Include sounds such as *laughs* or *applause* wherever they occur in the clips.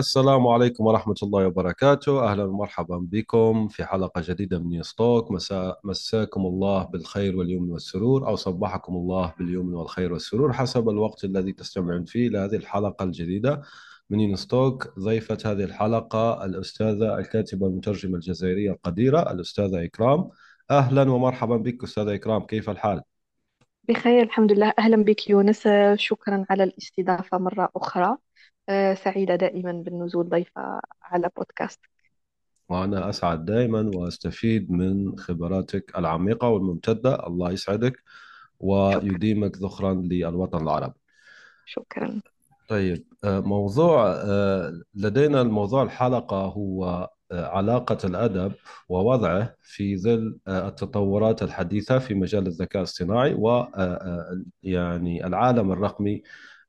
السلام عليكم ورحمة الله وبركاته. أهلا ومرحبا بكم في حلقة جديدة من يونس Talk مساء مساكم الله بالخير واليمن والسرور أو صبحكم الله باليمن والخير والسرور حسب الوقت الذي تستمعون فيه لهذه الحلقة الجديدة من يونس Talk ضيفة هذه الحلقة الأستاذة الكاتبة المترجمة الجزائرية القديرة الأستاذة إكرام. أهلا ومرحبا بك أستاذة إكرام كيف الحال؟ بخير الحمد لله. أهلا بك يونس. شكرا على الاستضافة مرة أخرى. سعيدة دائما بالنزول ضيفة على بودكاست. وأنا أسعد دائما وأستفيد من خبراتك العميقة والممتدة. الله يسعدك ويديمك ذخرا للوطن العربي. شكرا. طيب آه، موضوع آه، لدينا الموضوع الحلقة هو آه، علاقة الأدب ووضعه في ظل التطورات الحديثة في مجال الذكاء الاصطناعي و يعني العالم الرقمي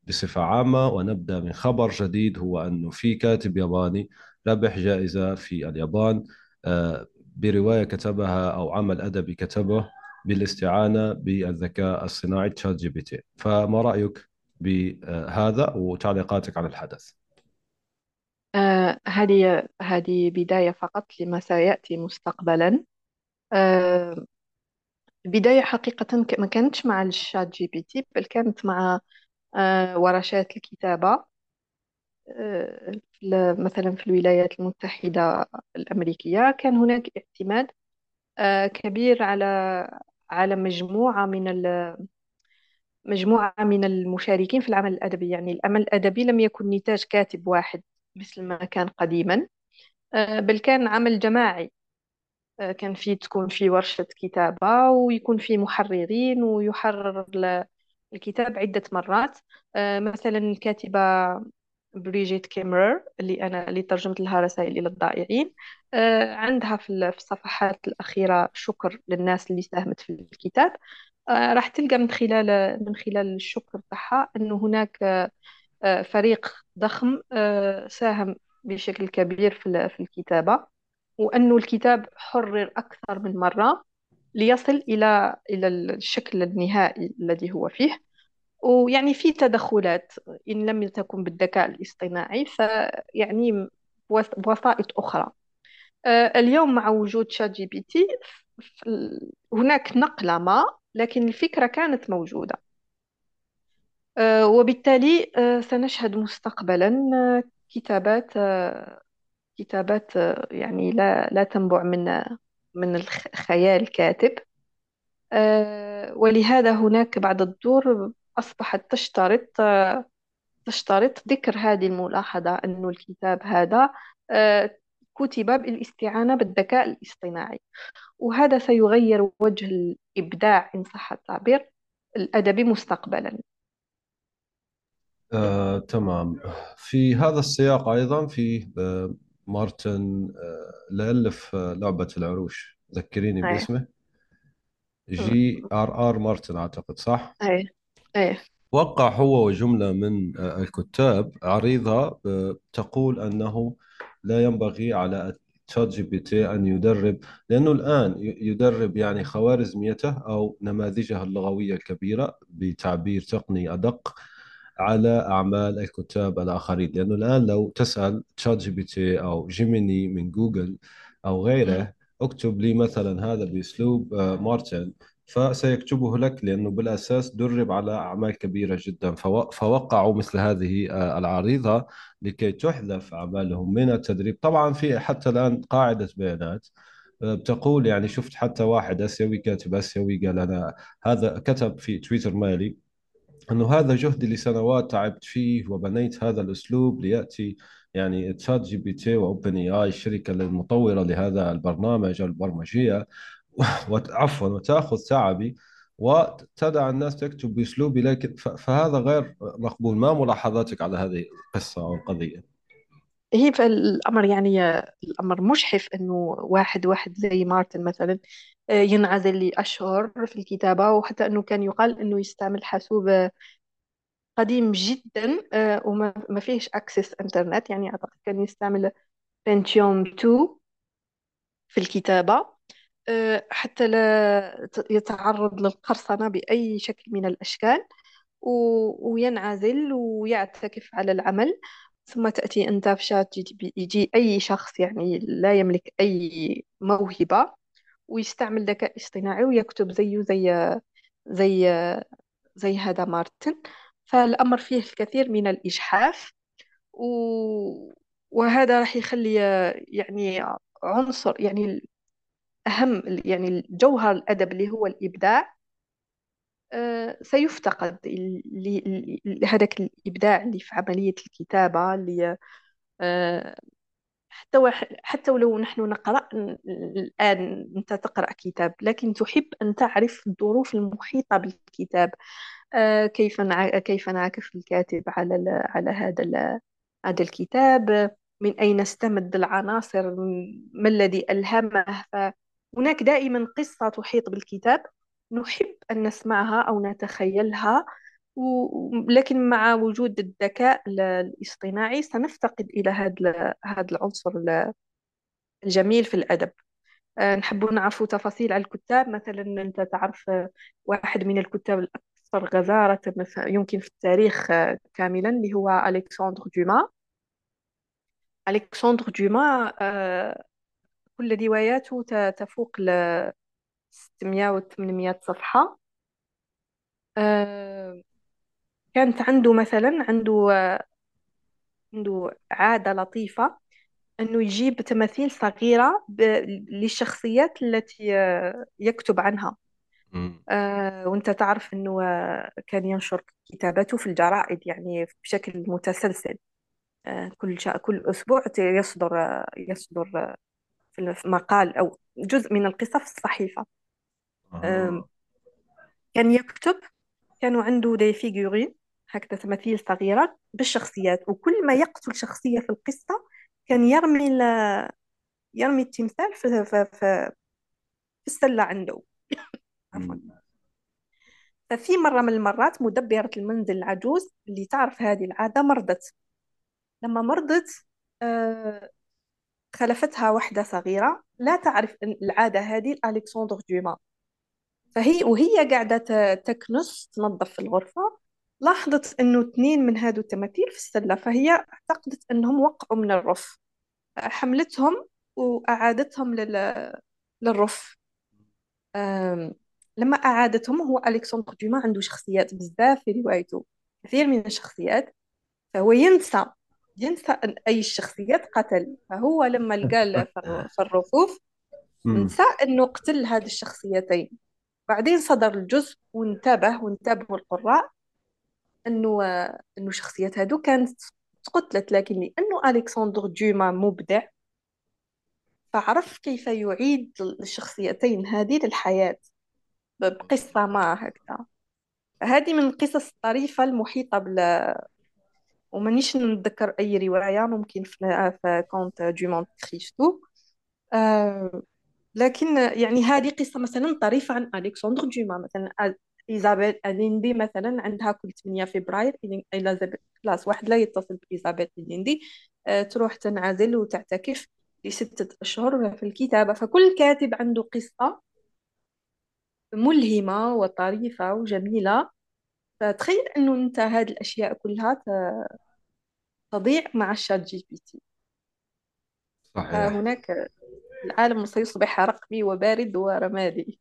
بصفة عامة ونبدأ من خبر جديد هو أنه في كاتب ياباني ربح جائزة في اليابان برواية كتبها أو عمل أدبي كتبه بالاستعانة بالذكاء الصناعي ChatGPT. فما رأيك بهذا وتعليقاتك على الحدث؟ آه هذه هذه بداية فقط لما سيأتي مستقبلا. آه البداية حقيقة ما كانتش مع ال ChatGPT بل كانت مع آه ورشات الكتابة آه مثلا في الولايات المتحدة الأمريكية. كان هناك اعتماد آه كبير على على مجموعة من مجموعة من المشاركين في العمل الأدبي. يعني العمل الأدبي لم يكن نتاج كاتب واحد مثل ما كان قديما بل كان عمل جماعي. كان في تكون في ورشة كتابة ويكون في محررين ويحرر الكتاب عدة مرات. آه، مثلا الكاتبة بريجيت كيمرر اللي أنا اللي ترجمت لها رسائل إلى الضائعين. آه، عندها في ال- في الصفحات الأخيرة شكر للناس اللي ساهمت في الكتاب. آه، راح تلقى من خلال من خلال الشكر تاعها أنه هناك فريق ضخم ساهم بشكل كبير في الكتابة وأنه الكتاب حرر أكثر من مرة ليصل إلى إلى الشكل النهائي الذي هو فيه. ويعني في تدخلات إن لم تكن بالذكاء الاصطناعي فيعني بوس- بوسائط أخرى. آه، اليوم مع وجود شات جي بي تي هناك نقلة ما لكن الفكرة كانت موجودة. آه، وبالتالي آه، سنشهد مستقبلا كتابات كتابات يعني لا لا تنبع من من الخ- خيال الكاتب آه، ولهذا هناك بعض الدور أصبحت تشترط تشترط ذكر هذه الملاحظة أن الكتاب هذا آه، كتب بالاستعانة بالذكاء الاصطناعي. وهذا سيغير وجه الإبداع إن صح التعبير الأدبي مستقبلا. آه، تمام. في هذا السياق أيضا في آه، مارتن آه، اللي ألف آه، لعبة العروش. ذكريني أي باسمه. جي آر آر مارتن أعتقد صح؟ أي أي وقع هو وجملة من آه، الكتاب. عريضة آه، تقول أنه لا ينبغي على ChatGPT أن يدرب لأنه الآن يدرب يعني خوارزميته أو نماذجه اللغوية الكبيرة بتعبير تقني أدق على أعمال الكتاب الآخرين. لأنه الآن لو تسأل ChatGPT أو Gemini من جوجل أو. غيره اكتب لي مثلا هذا بأسلوب آه، مارتن فسيكتبه لك لأنه بالأساس درب على أعمال كبيرة جدا. فو- فوقعوا مثل هذه آه، العريضة لكي تحذف أعمالهم من التدريب. طبعا في حتى الآن قاعدة بيانات آه، بتقول يعني شفت حتى واحد آسيوي كاتب آسيوي قال أنا هذا كتب في تويتر مالي أنه هذا جهدي لسنوات تعبت فيه وبنيت هذا الأسلوب ليأتي يعني تشات جي بي تي وأوبن إي آي الشركة المطورة لهذا البرنامج البرمجية. وت- *laughs* عفوا وتأخذ تعبي وتدع الناس تكتب بأسلوبي لكن فهذا غير مقبول. ما ملاحظاتك على هذه القصة أو القضية؟ هي فالأمر يعني الأمر مجحف إنه واحد واحد زي مارتن مثلا آه، ينعزل لأشهر في الكتابة وحتى إنه كان يقال إنه يستعمل حاسوب قديم جدا آه، وما ما فيهش أكسس إنترنت. يعني أعتقد كان يستعمل بنتيوم 2 في الكتابة. آه، حتى لا يتعرض للقرصنة بأي شكل من الأشكال و- وينعزل ويعتكف على العمل. ثم تأتي أنت في ChatGPT يجي أي شخص يعني لا يملك أي موهبة ويستعمل ذكاء اصطناعي ويكتب زيه زي زي زي هذا مارتن. فالأمر فيه الكثير من الإجحاف و... وهذا راح يخلي يعني عنصر يعني أهم يعني الجوهر الأدب اللي هو الإبداع آه، سيفتقد هذاك الإبداع اللي في عملية الكتابة اللي آه، حتى حتى ولو نحن نقرأ الآن أنت تقرأ كتاب لكن تحب أن تعرف الظروف المحيطة بالكتاب آه، كيف كيف انعكس الكاتب على على هذا هذا الكتاب من أين استمد العناصر ما الذي ألهمه فهناك دائما قصة تحيط بالكتاب نحب أن نسمعها أو نتخيلها لكن مع وجود الذكاء الاصطناعي سنفتقد إلى هذا هذا العنصر الجميل في الأدب. آه، نحب نعرف تفاصيل على الكتاب. مثلا أنت تعرف آه، واحد من الكتاب الأكثر غزارة يمكن في التاريخ آه، كاملا اللي هو ألكسندر دوما. ألكسندر دوما كل رواياته تفوق ل 600 و 800 صفحة كانت عنده مثلا عنده عنده عادة لطيفة أنه يجيب تماثيل صغيرة للشخصيات التي آه، يكتب عنها. آه وأنت تعرف أنه آه، كان ينشر كتاباته في الجرائد يعني بشكل متسلسل. آه كل شا... كل أسبوع يصدر آه، يصدر في مقال أو جزء من القصة في الصحيفة. آه. كان يكتب كانوا عنده دي فيجورين هكذا تماثيل صغيرة بالشخصيات وكل ما يقتل شخصية في القصة كان يرمي يرمي التمثال في, في, في, في السلة عنده. *coughs* عفوا. ففي مرة من المرات مدبرة المنزل العجوز اللي تعرف هذه العادة مرضت لما مرضت آه، خلفتها واحدة صغيرة. لا تعرف العادة هذه ألكسندر دوما فهي وهي قاعدة تكنس تنظف في الغرفة. لاحظت إنه اثنين من هادو التماثيل في السلة فهي اعتقدت إنهم وقعوا من الرف. حملتهم وأعادتهم لل... للرف. أم... لما أعادتهم هو الكسندر دوما عنده شخصيات بزاف في روايته كثير من الشخصيات. فهو ينسى ينسى أي الشخصيات قتل. فهو لما *laughs* لقى في الرفوف نسى أنه قتل هذه الشخصيتين. بعدين صدر الجزء وانتبه وانتبهوا القراء أنه أنه الشخصيات هادو كانت تقتلت. لكن لأنه الكسندر دوما مبدع فعرف كيف يعيد الشخصيتين هذه للحياة بقصة ما هكذا. هذه من القصص الطريفة المحيطة ومانيش نتذكر أي رواية ممكن في Comte de Monte-Cristo آه لكن يعني هذه قصة مثلا طريفة عن ألكسندر دوما مثلا إيزابيل أليندي مثلا عندها كل 8 فبراير خلاص واحد لا يتصل بإيزابيل أليندي أه تروح تنعزل وتعتكف لستة أشهر في الكتابة. فكل كاتب عنده قصة ملهمة وطريفة وجميلة. فتخيل أنه أنت هذه الأشياء كلها تضيع مع ال ChatGPT. صحيح. هناك العالم سيصبح رقمي وبارد ورمادي.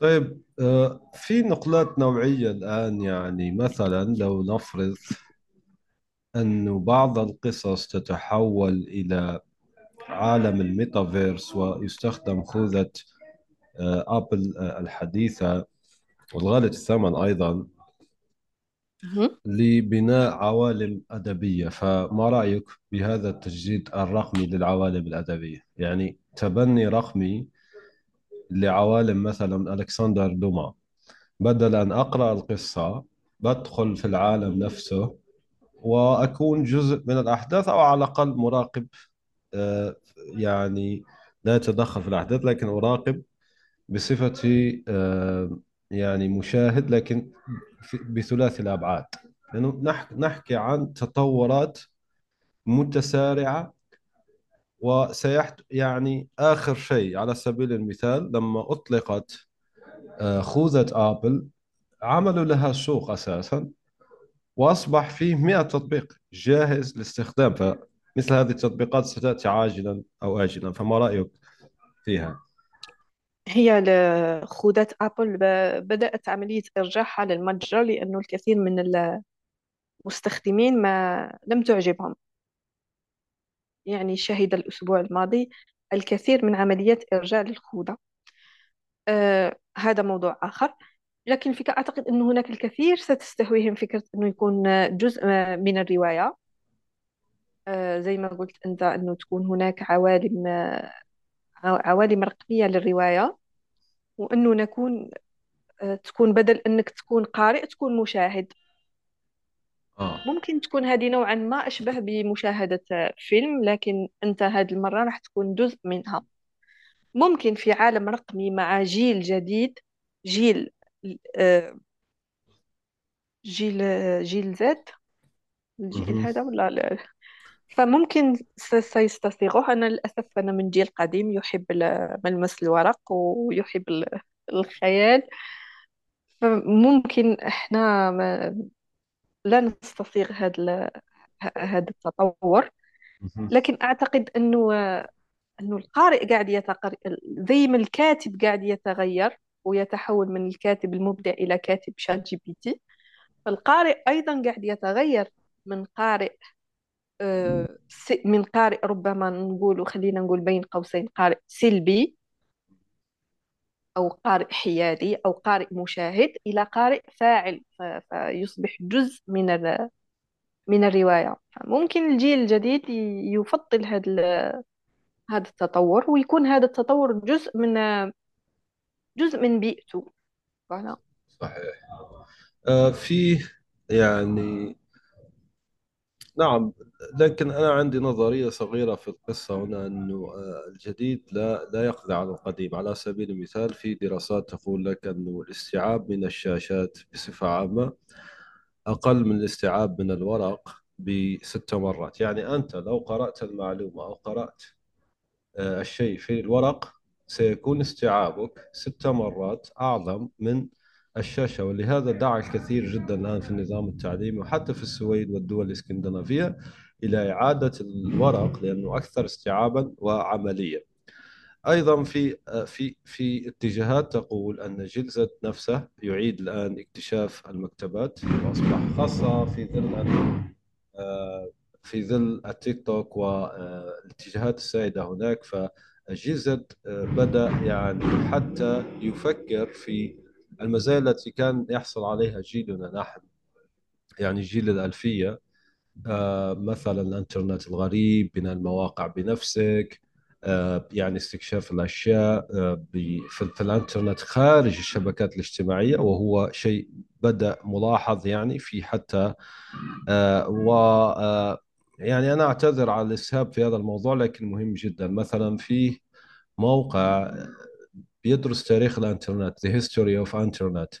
طيب آه، في نقلات نوعية الآن يعني مثلا لو نفرض أن بعض القصص تتحول إلى عالم الميتافيرس ويستخدم خوذة آه، أبل آه، الحديثة والغالية الثمن أيضا لبناء عوالم أدبية فما رأيك بهذا التجديد الرقمي للعوالم الأدبية؟ يعني تبني رقمي لعوالم مثلا ألكسندر دوما. بدل أن أقرأ القصة ندخل في العالم نفسه وأكون جزء من الأحداث أو على الأقل مراقب آه، يعني لا يتدخل في الأحداث لكن أراقب بصفتي آه، يعني مشاهد لكن بثلاثي الأبعاد لأنه نحكي عن تطورات متسارعة وسيحت يعني آخر شيء على سبيل المثال لما أطلقت آه، خوذة آبل عملوا لها سوق أساسا وأصبح فيه 100 تطبيق جاهز للاستخدام فمثل هذه التطبيقات ستأتي عاجلا أو آجلا فما رأيك فيها؟ هي ل- خوذة أبل بدأت عملية إرجاعها للمتجر لأنه الكثير من المستخدمين ما لم تعجبهم. يعني شهد الأسبوع الماضي الكثير من عمليات إرجاع للخوذة. آه هذا موضوع آخر. لكن الفكرة أعتقد أن هناك الكثير ستستهويهم فكرة أنه يكون جزء من الرواية. آه زي ما قلت أنت أنه تكون هناك عوالم آه، عوالم رقمية للرواية وأنه نكون آه، تكون بدل أنك تكون قارئ تكون مشاهد. آه. ممكن تكون هذه نوعا ما أشبه بمشاهدة فيلم لكن أنت هذه المرة راح تكون جزء منها. ممكن في عالم رقمي مع جيل جديد جيل آه، جيل جيل زد. الجيل. هذا ولا لا؟ فممكن سيستصيغوه. أنا للأسف أنا من جيل قديم يحب ملمس الورق ويحب ال- الخيال. فممكن إحنا ما لا نستصيغ هذا هذا التطور. لكن أعتقد أنه أنه القارئ قاعد يتغير زي ما الكاتب قاعد يتغير ويتحول من الكاتب المبدع إلى كاتب ChatGPT فالقارئ أيضا قاعد يتغير من قارئ من قارئ ربما نقول خلينا نقول بين قوسين قارئ سلبي أو قارئ حيادي أو قارئ مشاهد إلى قارئ فاعل فيصبح جزء من من الرواية. ممكن الجيل الجديد يفضل هذا هذا التطور ويكون هذا التطور جزء من جزء من بيئته. فوالا. صحيح. آه فيه يعني نعم لكن أنا عندي نظرية صغيرة في القصة هنا أنه آه، الجديد لا لا يقضي على القديم. على سبيل المثال في دراسات تقول لك أنه الاستيعاب من الشاشات بصفة عامة أقل من الاستيعاب من الورق بست مرات. يعني أنت لو قرأت المعلومة أو قرأت آه، الشيء في الورق سيكون استيعابك ست مرات أعظم من الشاشة ولهذا دعا الكثير جدا الآن في النظام التعليمي وحتى في السويد والدول الإسكندنافية إلى إعادة الورق لأنه أكثر استيعابا وعمليا. أيضا في في في اتجاهات تقول أن جلسة نفسه يعيد الآن اكتشاف المكتبات وأصبح خاصة في ظل آه، في ظل التيك توك والاتجاهات السائدة هناك فجيزد آه، بدأ يعني حتى يفكر في المزايا التي كان يحصل عليها جيلنا نحن يعني جيل الألفية آه، مثلا الإنترنت الغريب بناء المواقع بنفسك آه، يعني استكشاف الأشياء آه، في الإنترنت خارج الشبكات الاجتماعية وهو شيء بدأ ملاحظ يعني في حتى و يعني أنا أعتذر على الإسهاب في هذا الموضوع لكن مهم جدا. مثلا في موقع بيدرس تاريخ الانترنت The History of Internet.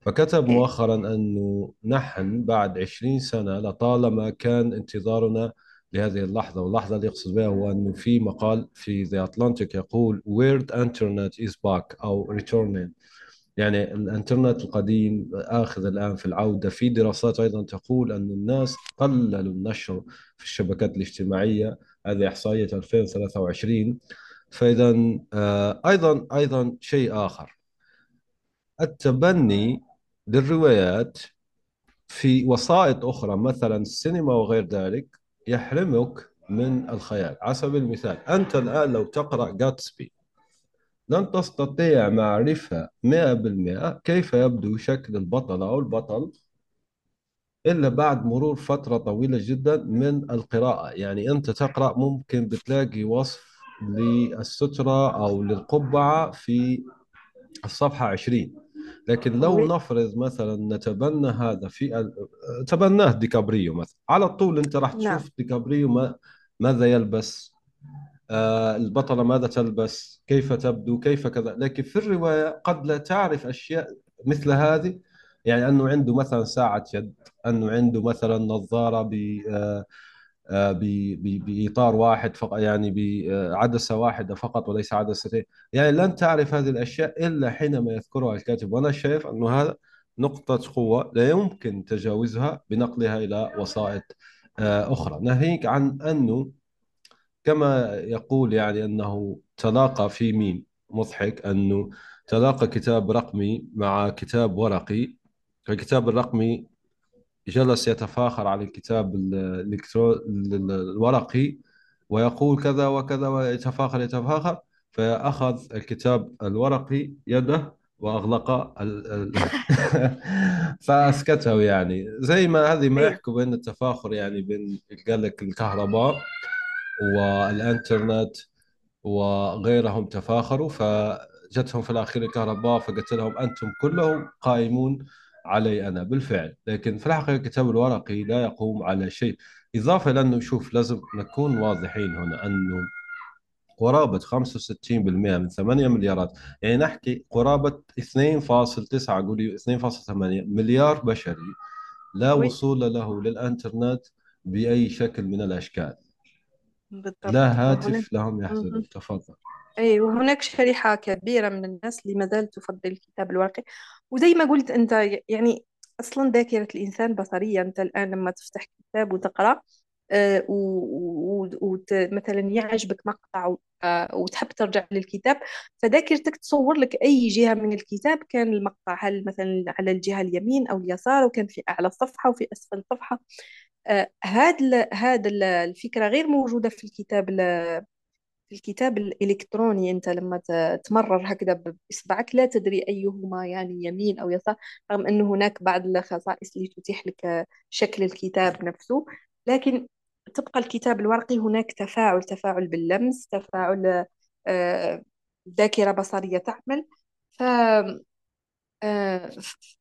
فكتب إيه. مؤخرا أنه نحن بعد عشرين سنة لطالما كان انتظارنا لهذه اللحظة واللحظة اللي يقصد بها هو أنه في مقال في The Atlantic يقول Weird Internet is back أو returning يعني الانترنت القديم آخذ الآن في العودة. في دراسات أيضا تقول أن الناس قللوا النشر في الشبكات الاجتماعية. هذه إحصائية 2023 فإذا آه، أيضا أيضا شيء آخر. التبني للروايات في وسائط أخرى مثلا السينما وغير ذلك يحرمك من الخيال. على سبيل المثال أنت الآن لو تقرأ جاتسبي لن تستطيع معرفة 100% كيف يبدو شكل البطل أو البطل إلا بعد مرور فترة طويلة جدا من القراءة. يعني أنت تقرأ ممكن بتلاقي وصف للسترة أو للقبعة في الصفحة 20 لكن لو oui نفرض مثلا نتبنى هذا في ال- تبناه ديكابريو مثلا. على طول أنت راح نعم. تشوف ديكابريو ما ماذا يلبس آه، البطلة ماذا تلبس كيف تبدو كيف كذا. لكن في الرواية قد لا تعرف أشياء مثل هذه. يعني أنه عنده مثلا ساعة يد أنه عنده مثلا نظارة ب آه، آه، ب- ب- بإطار واحد فقط يعني بعدسة واحدة فقط وليس عدستين يعني لن تعرف هذه الأشياء إلا حينما يذكرها الكاتب. وأنا شايف أنه هذا نقطة قوة لا يمكن تجاوزها بنقلها إلى وسائط آه، أخرى. ناهيك عن أنه كما يقول يعني أنه تلاقى في ميم مضحك أنه تلاقى كتاب رقمي مع كتاب ورقي. الكتاب الرقمي جلس يتفاخر على الكتاب. الورقي ويقول كذا وكذا ويتفاخر يتفاخر فأخذ الكتاب الورقي يده وأغلق ال... *laughs* فأسكته يعني زي ما هذه ما يحكوا بين التفاخر يعني بين قال لك الكهرباء والإنترنت وغيرهم تفاخروا فجتهم في الأخير الكهرباء فقلت لهم أنتم كلهم قائمون علي أنا بالفعل. لكن في الحقيقة الكتاب الورقي لا يقوم على شيء. إضافة إلى أنه شوف لازم نكون واضحين هنا أنه قرابة 65% من 8 مليارات. يعني نحكي قرابة 2.9 قولي 2.8 مليار بشري لا وصول له للإنترنت بأي شكل من الأشكال لا بالضبط وهناك هاتف لهم. يحتلون تفضل. أي وهناك شريحة كبيرة من الناس اللي ما زالت تفضل الكتاب الورقي وزي ما قلت أنت يعني أصلا ذاكرة الإنسان بصرية. أنت الآن لما تفتح كتاب وتقرأ آه، ومثلا يعجبك مقطع و- آه، وتحب ترجع للكتاب فذاكرتك تصور لك أي جهة من الكتاب. كان المقطع هل مثلا على الجهة اليمين أو اليسار وكان في أعلى الصفحة وفي أسفل الصفحة هذا هذا الفكرة غير موجودة في الكتاب في الكتاب الإلكتروني. أنت لما تمرر هكذا ب- بإصبعك لا تدري أيهما يعني يمين أو يسار رغم أن هناك بعض الخصائص اللي تتيح لك شكل الكتاب نفسه. لكن تبقى الكتاب الورقي هناك تفاعل تفاعل باللمس تفاعل آه، ذاكرة بصرية تعمل. ف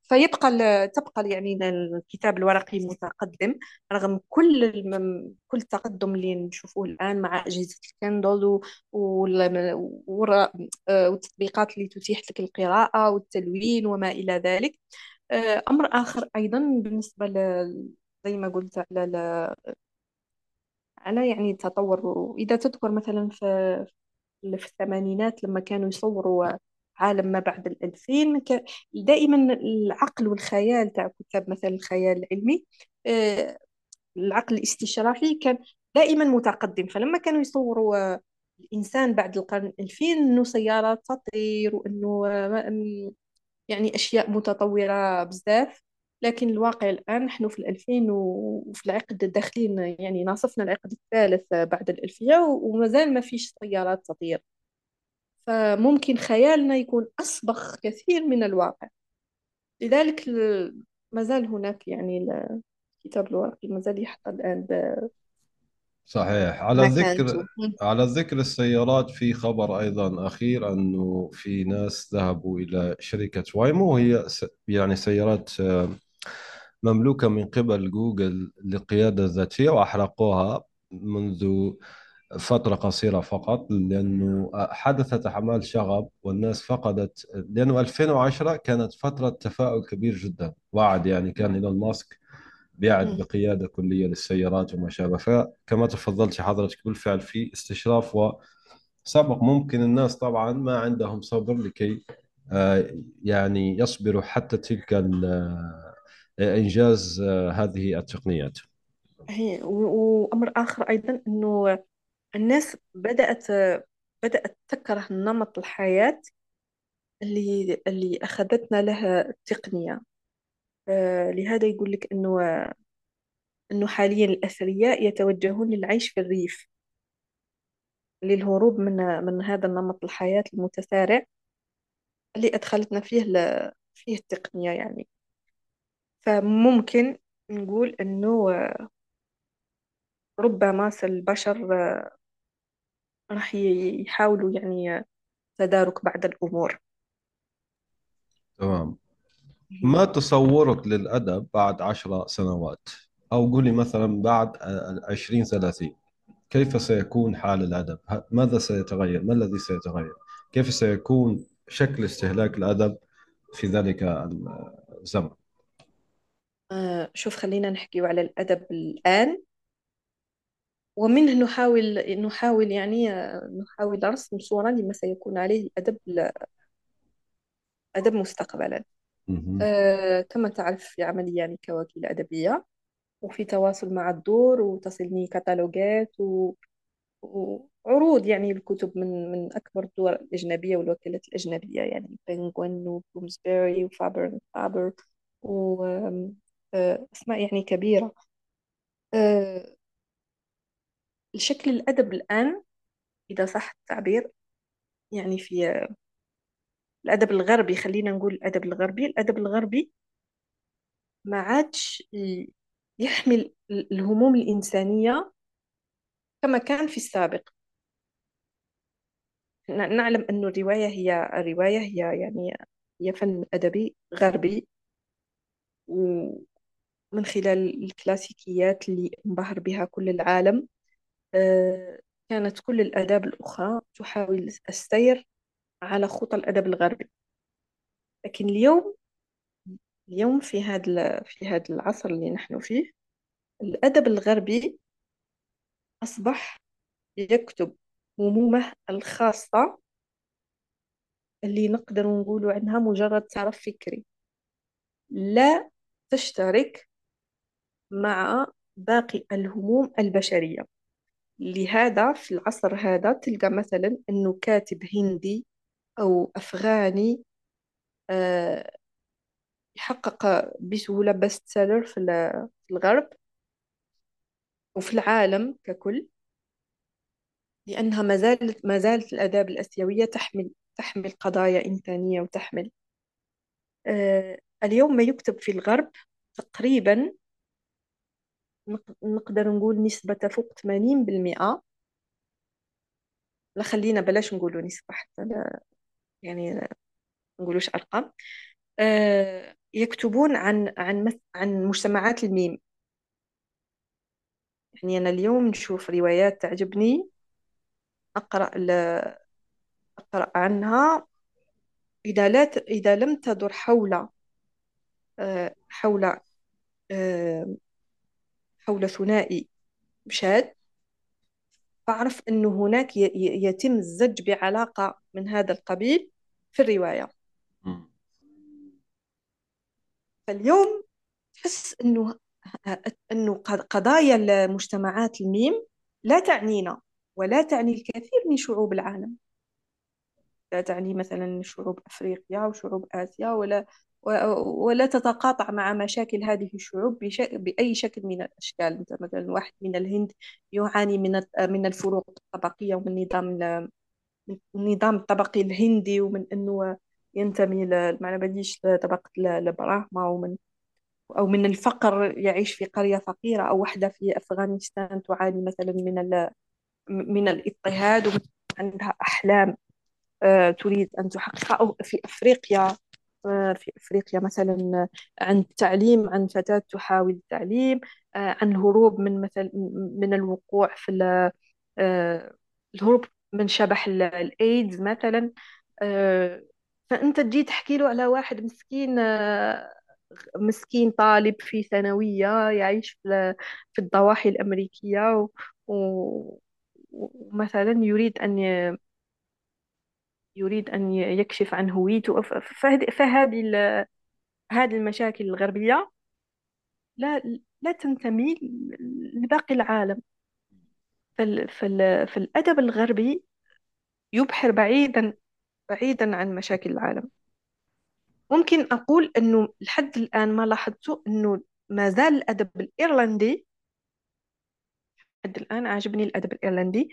فيبقى ال- تبقى يعني الكتاب الورقي متقدم رغم كل كل التقدم اللي نشوفوه الآن مع أجهزة الكندل آه، والتطبيقات اللي تتيح لك القراءة والتلوين وما إلى ذلك. آه، أمر آخر أيضا بالنسبة ل زي ما قلت على ال- على يعني التطور. إذا تذكر مثلا في في الثمانينات لما كانوا يصوروا عالم ما بعد الألفين دائما العقل والخيال تاع كتاب مثلا الخيال العلمي آه، العقل الاستشرافي كان دائما متقدم. فلما كانوا يصوروا الإنسان بعد القرن الألفين إنه سيارات تطير وإنه آه، يعني أشياء متطورة بزاف. لكن الواقع الآن نحن في الألفين وفي العقد داخلين يعني ناصفنا العقد الثالث بعد الألفية وما زال ما فيش سيارات تطير. فممكن خيالنا يكون أسبق كثير من الواقع. لذلك ما زال هناك يعني الكتاب الورقي ما زال يحظى الآن صحيح. على ذكر على ذكر السيارات في خبر أيضا أخير أنه في ناس ذهبوا إلى شركة وايمو. وهي س- يعني سيارات آه، مملوكة من قبل جوجل للقيادة الذاتية وأحرقوها منذ فترة قصيرة فقط لأنه حدثت أعمال شغب والناس فقدت لأنه 2010 كانت فترة تفاؤل كبير جدا. وعد يعني كان إيلون ماسك بيعد. بقيادة كلية للسيارات وما شابه. فكما تفضلت حضرتك بالفعل في استشراف وسبق ممكن الناس طبعا ما عندهم صبر لكي آه، يعني يصبروا حتى تلك آه، إنجاز آه، هذه التقنيات. هي و- وأمر آخر أيضا أنه الناس بدأت بدأت تكره نمط الحياة اللي اللي أخذتنا لها التقنية. آه، لهذا يقول لك أنه أنه حاليا الأثرياء يتوجهون للعيش في الريف للهروب من من هذا النمط الحياة المتسارع اللي أدخلتنا فيه ل... فيه التقنية يعني. فممكن نقول إنه ربما البشر راح ي- يحاولوا يعني تدارك بعض الأمور. تمام. ما تصورك للأدب بعد عشر سنوات؟ أو قولي مثلا بعد عشرين ثلاثين كيف سيكون حال الأدب؟ ماذا سيتغير؟ ما الذي سيتغير؟ كيف سيكون شكل استهلاك الأدب في ذلك الزمن؟ آه، شوف خلينا نحكي على الأدب الآن. ومنه نحاول نحاول يعني نحاول رسم صورة لما سيكون عليه الأدب الأدب مستقبلا مهم. آه، كما تعرف في عملي يعني كوكيلة أدبية وفي تواصل مع الدور وتصلني كتالوجات و... وعروض يعني الكتب من من أكبر الدول الأجنبية والوكالات الأجنبية يعني بنغوين وبلومسبيري وفابر فابر وأسماء يعني كبيرة آه، الشكل الأدب الآن إذا صح التعبير يعني في الأدب الغربي خلينا نقول الأدب الغربي. الأدب الغربي ما عادش يحمل الهموم الإنسانية كما كان في السابق. نعلم أن الرواية هي الرواية هي يعني هي فن أدبي غربي ومن خلال الكلاسيكيات اللي انبهر بها كل العالم. كانت كل الآداب الأخرى تحاول السير على خطى الأدب الغربي. لكن اليوم اليوم في هذا في هذا العصر اللي نحن فيه الأدب الغربي أصبح يكتب همومه الخاصة اللي نقدر نقول عنها مجرد طرف فكري. لا تشترك مع باقي الهموم البشرية. لهذا في العصر هذا تلقى مثلا أنه كاتب هندي أو أفغاني آه، يحقق بسهولة بست سيلر في ال- في الغرب وفي العالم ككل لأنها ما زالت ما زالت الآداب الآسيوية تحمل تحمل قضايا إنسانية وتحمل. آه، اليوم ما يكتب في الغرب تقريبا نقدر نقول نسبة تفوق 80% لا خلينا بلاش نقولوا نسبة حتى لا يعني نقولوش أرقام. آه، يكتبون عن عن عن مجتمعات الميم. يعني أنا اليوم نشوف روايات تعجبني أقرأ ل- أقرأ عنها. إذا لا ت- إذا لم تدر حول آه، حول آه، حول ثنائي شاذ فأعرف أنه هناك يتم الزج بعلاقة من هذا القبيل في الرواية. فاليوم تحس أنه أنه قضايا المجتمعات الميم لا تعنينا ولا تعني الكثير من شعوب العالم لا تعني مثلا شعوب أفريقيا وشعوب آسيا ولا ولا تتقاطع مع مشاكل هذه الشعوب. بأي شكل من الأشكال أنت مثلا واحد من الهند يعاني من من الفروق الطبقية ومن نظام النظام الطبقي الهندي ومن أنه ينتمي. ما بديش ال- البراهما ومن أو من الفقر يعيش في قرية فقيرة أو وحدة في أفغانستان تعاني مثلا من. من الاضطهاد وعندها أحلام آه، تريد أن تحققها أو في أفريقيا في أفريقيا مثلا عن التعليم عن فتاة تحاول التعليم آه، عن الهروب من مثل من الوقوع في آه، الهروب من شبح ال- الإيدز مثلا. آه، فأنت تجي تحكي له على واحد مسكين مسكين طالب في ثانوية يعيش في الضواحي الأمريكية ومثلا يريد أن يريد أن يكشف عن هويته. فهذه هذه المشاكل الغربية لا لا تنتمي لباقي العالم. فال فال فالأدب الغربي يبحر بعيدا بعيدا عن مشاكل العالم. ممكن أقول أنه لحد الآن ما لاحظته أنه ما زال الأدب الإيرلندي لحد الآن عاجبني الأدب الإيرلندي.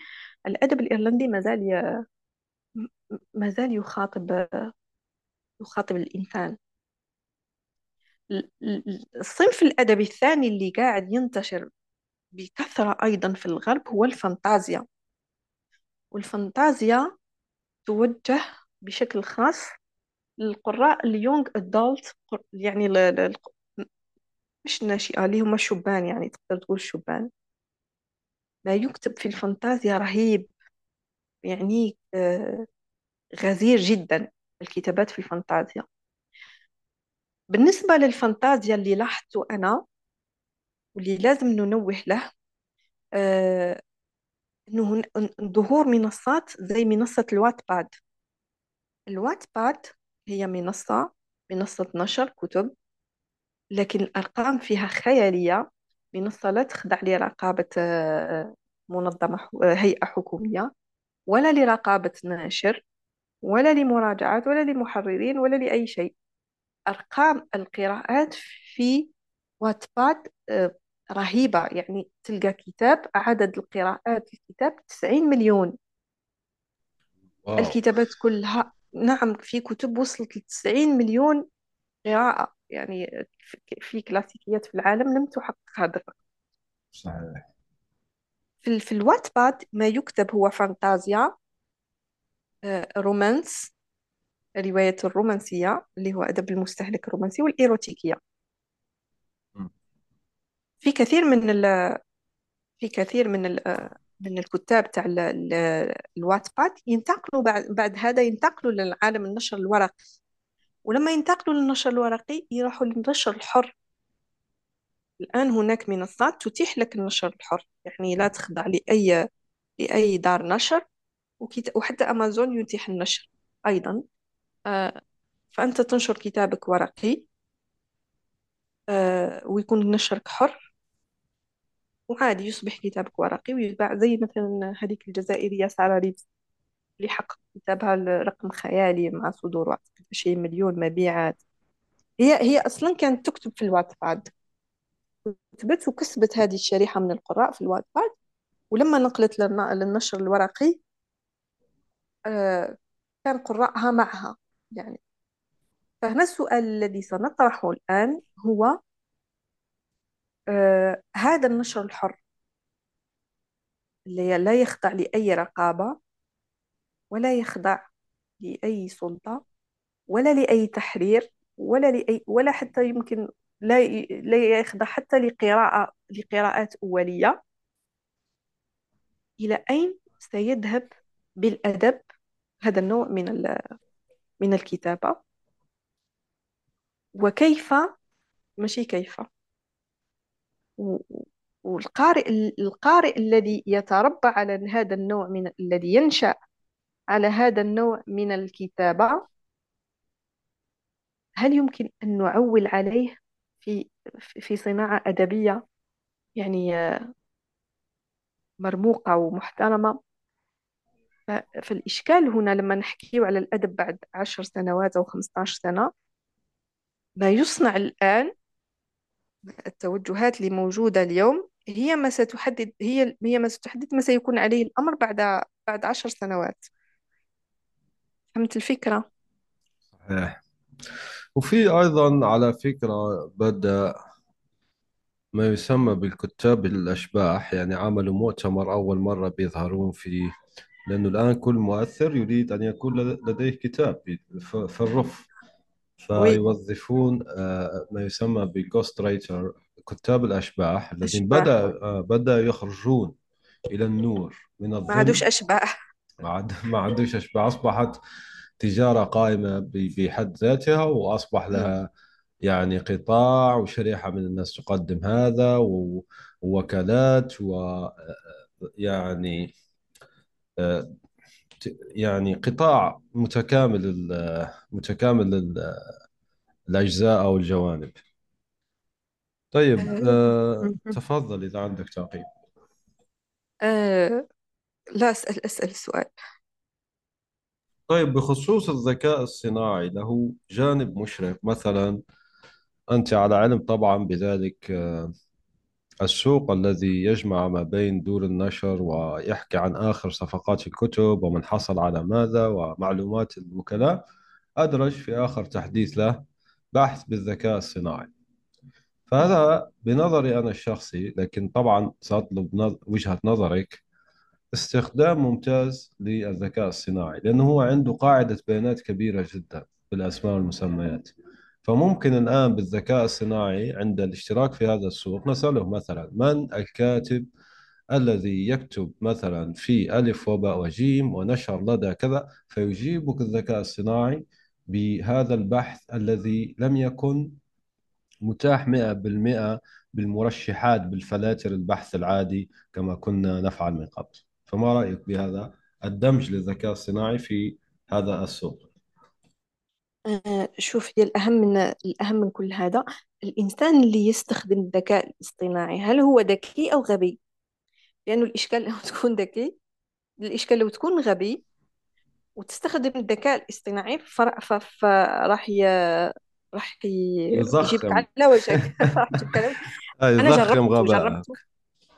الأدب الإيرلندي ما زال ي... ما زال يخاطب يخاطب الإنسان. ال- ال- الصنف الأدبي الثاني اللي قاعد ينتشر بكثرة أيضا في الغرب هو الفانتازيا. والفانتازيا توجه بشكل خاص للقراء ال young adult يعني ل... ل... مش الناشئة اللي هم الشبان يعني تقدر تقول الشبان ما يكتب في الفانتازيا رهيب. يعني غزير جدا الكتابات في الفانتازيا بالنسبة للفانتازيا اللي لاحظته أنا واللي لازم ننوه له آه، هن- ظهور منصات زي منصة الواتباد. الواتباد هي منصة منصة نشر كتب لكن الأرقام فيها خيالية منصة لا تخضع لرقابة آه، منظمة هيئة حكومية. ولا لرقابة ناشر ولا لمراجعات ولا لمحررين ولا لأي شيء. أرقام القراءات في واتباد آه، رهيبة. يعني تلقى كتاب عدد القراءات الكتاب 90 مليون. واو. الكتابات كلها نعم في كتب وصلت ل 90 مليون قراءة. يعني في في كلاسيكيات في العالم لم تحقق هذا الرقم. صحيح. في, ال- في الواتباد ما يكتب هو فانتازيا آه، رومانس رواية الرومانسية اللي هو أدب المستهلك الرومانسي والإيروتيكية. مم. في كثير من ال في كثير من ال من الكتاب تاع ال- ال- الواتباد ينتقلوا بعد بعد هذا ينتقلوا للعالم النشر الورقي. ولما ينتقلوا للنشر الورقي يروحوا للنشر الحر. الآن هناك منصات تتيح لك النشر الحر. يعني لا تخضع لأي لأي دار نشر. وحتى أمازون يتيح النشر أيضا. آه، فأنت تنشر كتابك ورقي آه، ويكون نشرك حر وعادي يصبح كتابك ورقي ويتباع زي مثلا هذيك الجزائرية سارة ريبس اللي حقق كتابها رقم خيالي مع صدور واتساب شيء مليون مبيعات. هي هي أصلا كانت تكتب في الواتساب. كتبت وكسبت هذه الشريحة من القراء في الواتساب ولما نقلت للن- للنشر الورقي آه، كان قراءها معها يعني. فهنا السؤال الذي سنطرحه الآن هو آه، هذا النشر الحر اللي لا يخضع لأي رقابة ولا يخضع لأي سلطة ولا لأي تحرير ولا لأي ولا حتى يمكن لا لا يخضع حتى لقراءة لقراءات أولية. إلى أين سيذهب بالأدب هذا النوع من من الكتابة؟ وكيف ماشي كيف؟ والقارئ القارئ الذي يتربى على هذا النوع من الذي ينشأ على هذا النوع من الكتابة هل يمكن أن نعول عليه في في صناعة أدبية يعني آه، مرموقة ومحترمة. فالإشكال هنا لما نحكي على الأدب بعد عشر سنوات أو خمسة عشر سنة ما يصنع الآن التوجهات اللي موجودة اليوم هي ما ستحدد هي هي ما ستحدد ما سيكون عليه الأمر بعد بعد عشر سنوات. فهمت الفكرة؟ صحيح. وفي أيضا على فكرة بدأ ما يسمى بالكتاب الأشباح يعني عملوا مؤتمر أول مرة بيظهرون فيه لأنه الآن كل مؤثر يريد أن يكون لد- لديه كتاب في الرف. oui فيوظفون آه، ما يسمى بال ghostwriter كتاب الأشباح الذين بدأ أشباح آه، بدأ يخرجون إلى النور من ما عادوش أشباح. ما عاد ما عندوش أشباح أصبحت تجارة قائمة ب- بحد ذاتها وأصبح مم. لها يعني قطاع وشريحة من الناس تقدم هذا و- ووكالات ويعني يعني قطاع متكامل متكامل ال- الأجزاء أو الجوانب طيب آه. آه،. تفضل إذا عندك تعقيب آه. لا أسأل أسأل السؤال طيب بخصوص الذكاء الصناعي له جانب مشرق مثلا أنت على علم طبعا بذلك آه، السوق الذي يجمع ما بين دور النشر ويحكي عن آخر صفقات الكتب ومن حصل على ماذا ومعلومات الوكلاء أدرج في آخر تحديث له بحث بالذكاء الصناعي. فهذا بنظري أنا الشخصي لكن طبعا سأطلب وجهة نظرك. استخدام ممتاز للذكاء الصناعي لأنه هو عنده قاعدة بيانات كبيرة جدا بالأسماء والمسميات. فممكن الآن بالذكاء الصناعي عند الاشتراك في هذا السوق نسأله مثلا من الكاتب الذي يكتب مثلا في ألف وباء وجيم ونشر لدى كذا فيجيبك الذكاء الصناعي بهذا البحث الذي لم يكن متاح 100% بالمرشحات بالفلاتر البحث العادي كما كنا نفعل من قبل. فما رأيك بهذا الدمج للذكاء الصناعي في هذا السوق آه، شوف هي الأهم من الأهم من كل هذا الإنسان اللي يستخدم الذكاء الاصطناعي هل هو ذكي أو غبي؟ لأنه الإشكال لو *laughs* تكون ذكي الإشكال لو تكون غبي وتستخدم الذكاء الاصطناعي فراح ي... راح. يجيبك على وجهك راح يجيبك على وجهك *laughs* آه، أنا جربت غباء جربت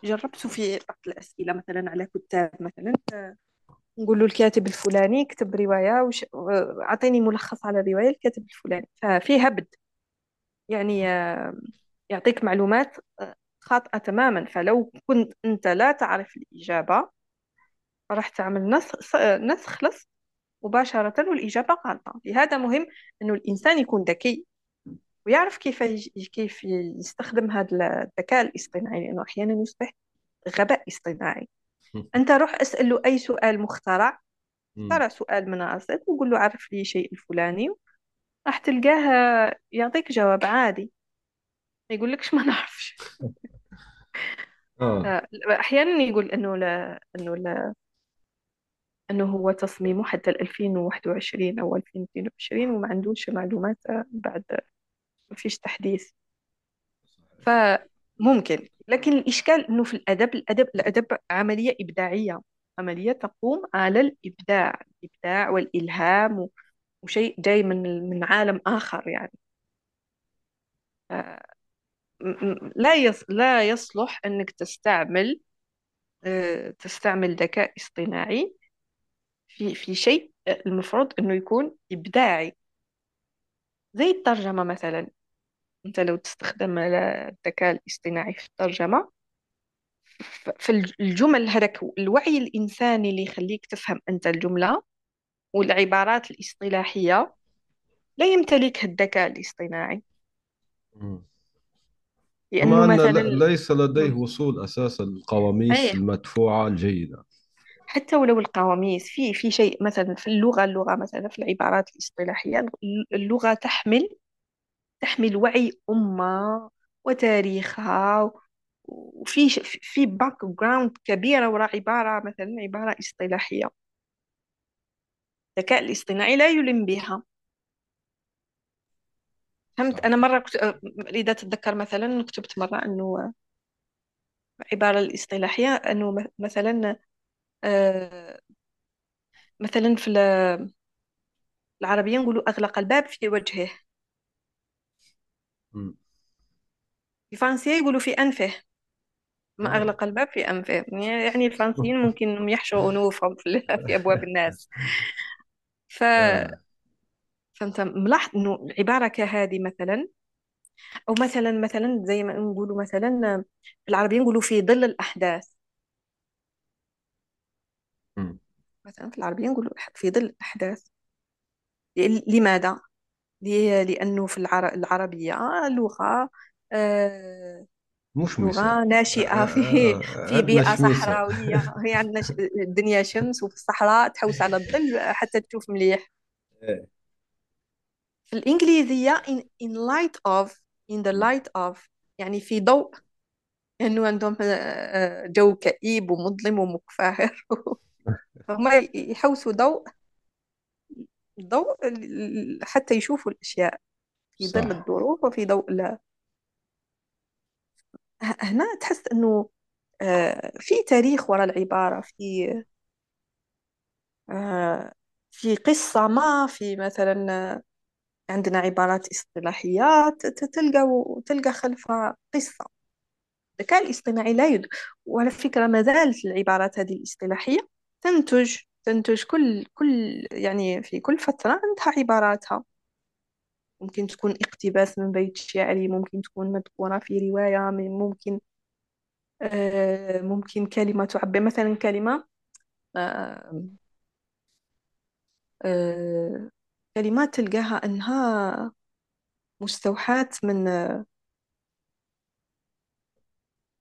جربت في بعض الأسئلة مثلا على كتاب مثلا نقول الكاتب الفلاني كتب رواية وش... أعطيني ملخص على الرواية الكاتب الفلاني. ففيه هبد. يعني يعطيك معلومات خاطئة تماما. فلو كنت أنت لا تعرف الإجابة راح تعمل نسخ نسخ لص مباشرة والإجابة غلطة. لهذا مهم أنه الإنسان يكون ذكي. ويعرف كيف. كيف يستخدم هذا الذكاء الاصطناعي لأنه أحيانا يصبح غباء اصطناعي *laughs* أنت روح أسأل له أي سؤال مخترع. اخترع سؤال مناسب وقول له عرف لي شيء الفلاني راح تلقاه يعطيك جواب عادي *laughs* ما يقولكش ما نعرفش أحيانا يقول أنه لا أنه لا أنه هو تصميمه حتى 2021 أو 2022 وما عندوش معلومات بعد ما فيش تحديث. فممكن لكن الإشكال أنه في الأدب الأدب الأدب عملية إبداعية. عملية تقوم على الإبداع الإبداع والإلهام وشيء جاي من من عالم آخر يعني. لا لا يصلح أنك تستعمل آه، تستعمل ذكاء اصطناعي في في شيء آه، المفروض أنه يكون إبداعي. زي الترجمة مثلا. أنت لو تستخدم الذكاء الاصطناعي في الترجمة ف- فالجمل هذاك الوعي الإنساني اللي يخليك تفهم أنت الجملة والعبارات الاصطلاحية لا يمتلكها الذكاء الاصطناعي مم. لأنه أن مثلا ليس لديه مم. وصول أساسا للقواميس أي المدفوعة الجيدة حتى ولو القواميس في في شيء مثلا في اللغة اللغة مثلا في العبارات الاصطلاحية اللغة تحمل تحمل وعي أمة وتاريخها وفي في background كبيرة وراء عبارة مثلا عبارة اصطلاحية. الذكاء الاصطناعي لا يلم بها. فهمت؟ أنا مرة كنت إذا تتذكر مثلا كتبت مرة أنه العبارة الاصطلاحية أنه مثلا آه، مثلا في ال- العربية نقولوا أغلق الباب في وجهه. مم. الفرنسية يقولوا في أنفه ما. أغلق الباب في أنفه يعني الفرنسيين *laughs* ممكن إنهم يحشوا أنوفهم في في أبواب الناس ف. فأنت ملاحظ إنه العبارة كهذه مثلا أو مثلا مثلا زي ما نقولوا مثلا في العربية نقولوا في ظل الأحداث مم. مثلا في العربية نقولوا في ظل الأحداث لماذا؟ لأنه في العر- العربية لغة آه، مشمسة لغة آه، ناشئة في آه، آه، *laughs* في عندنا بيئة صحراوية. *laughs* هي عندنا الدنيا شمس وفي الصحراء تحوس على الظل حتى تشوف مليح. إيه. في الإنجليزية in, in light of in the light of يعني في ضوء. لأنه عندهم آه، آه، جو كئيب ومظلم ومكفاهر *laughs* فهم يحوسوا ضوء. ضوء ال- حتى يشوفوا الأشياء. في ظل صح. الظروف وفي ضوء لا. ه- هنا تحس أنه آه، في تاريخ وراء العبارة في آه، في قصة ما في مثلا آه، عندنا عبارات اصطلاحيات ت- تلقى تلقى خلفها قصة. الذكاء الاصطناعي لا يد وعلى فكرة ما زالت العبارات هذه الاصطلاحية تنتج تنتج كل كل يعني في كل فترة عندها عباراتها. ممكن تكون اقتباس من بيت شعري ممكن تكون مذكورة في رواية ممكن آه، ممكن كلمة تعبر. مثلا كلمة آه، آه، كلمات تلقاها أنها مستوحاة من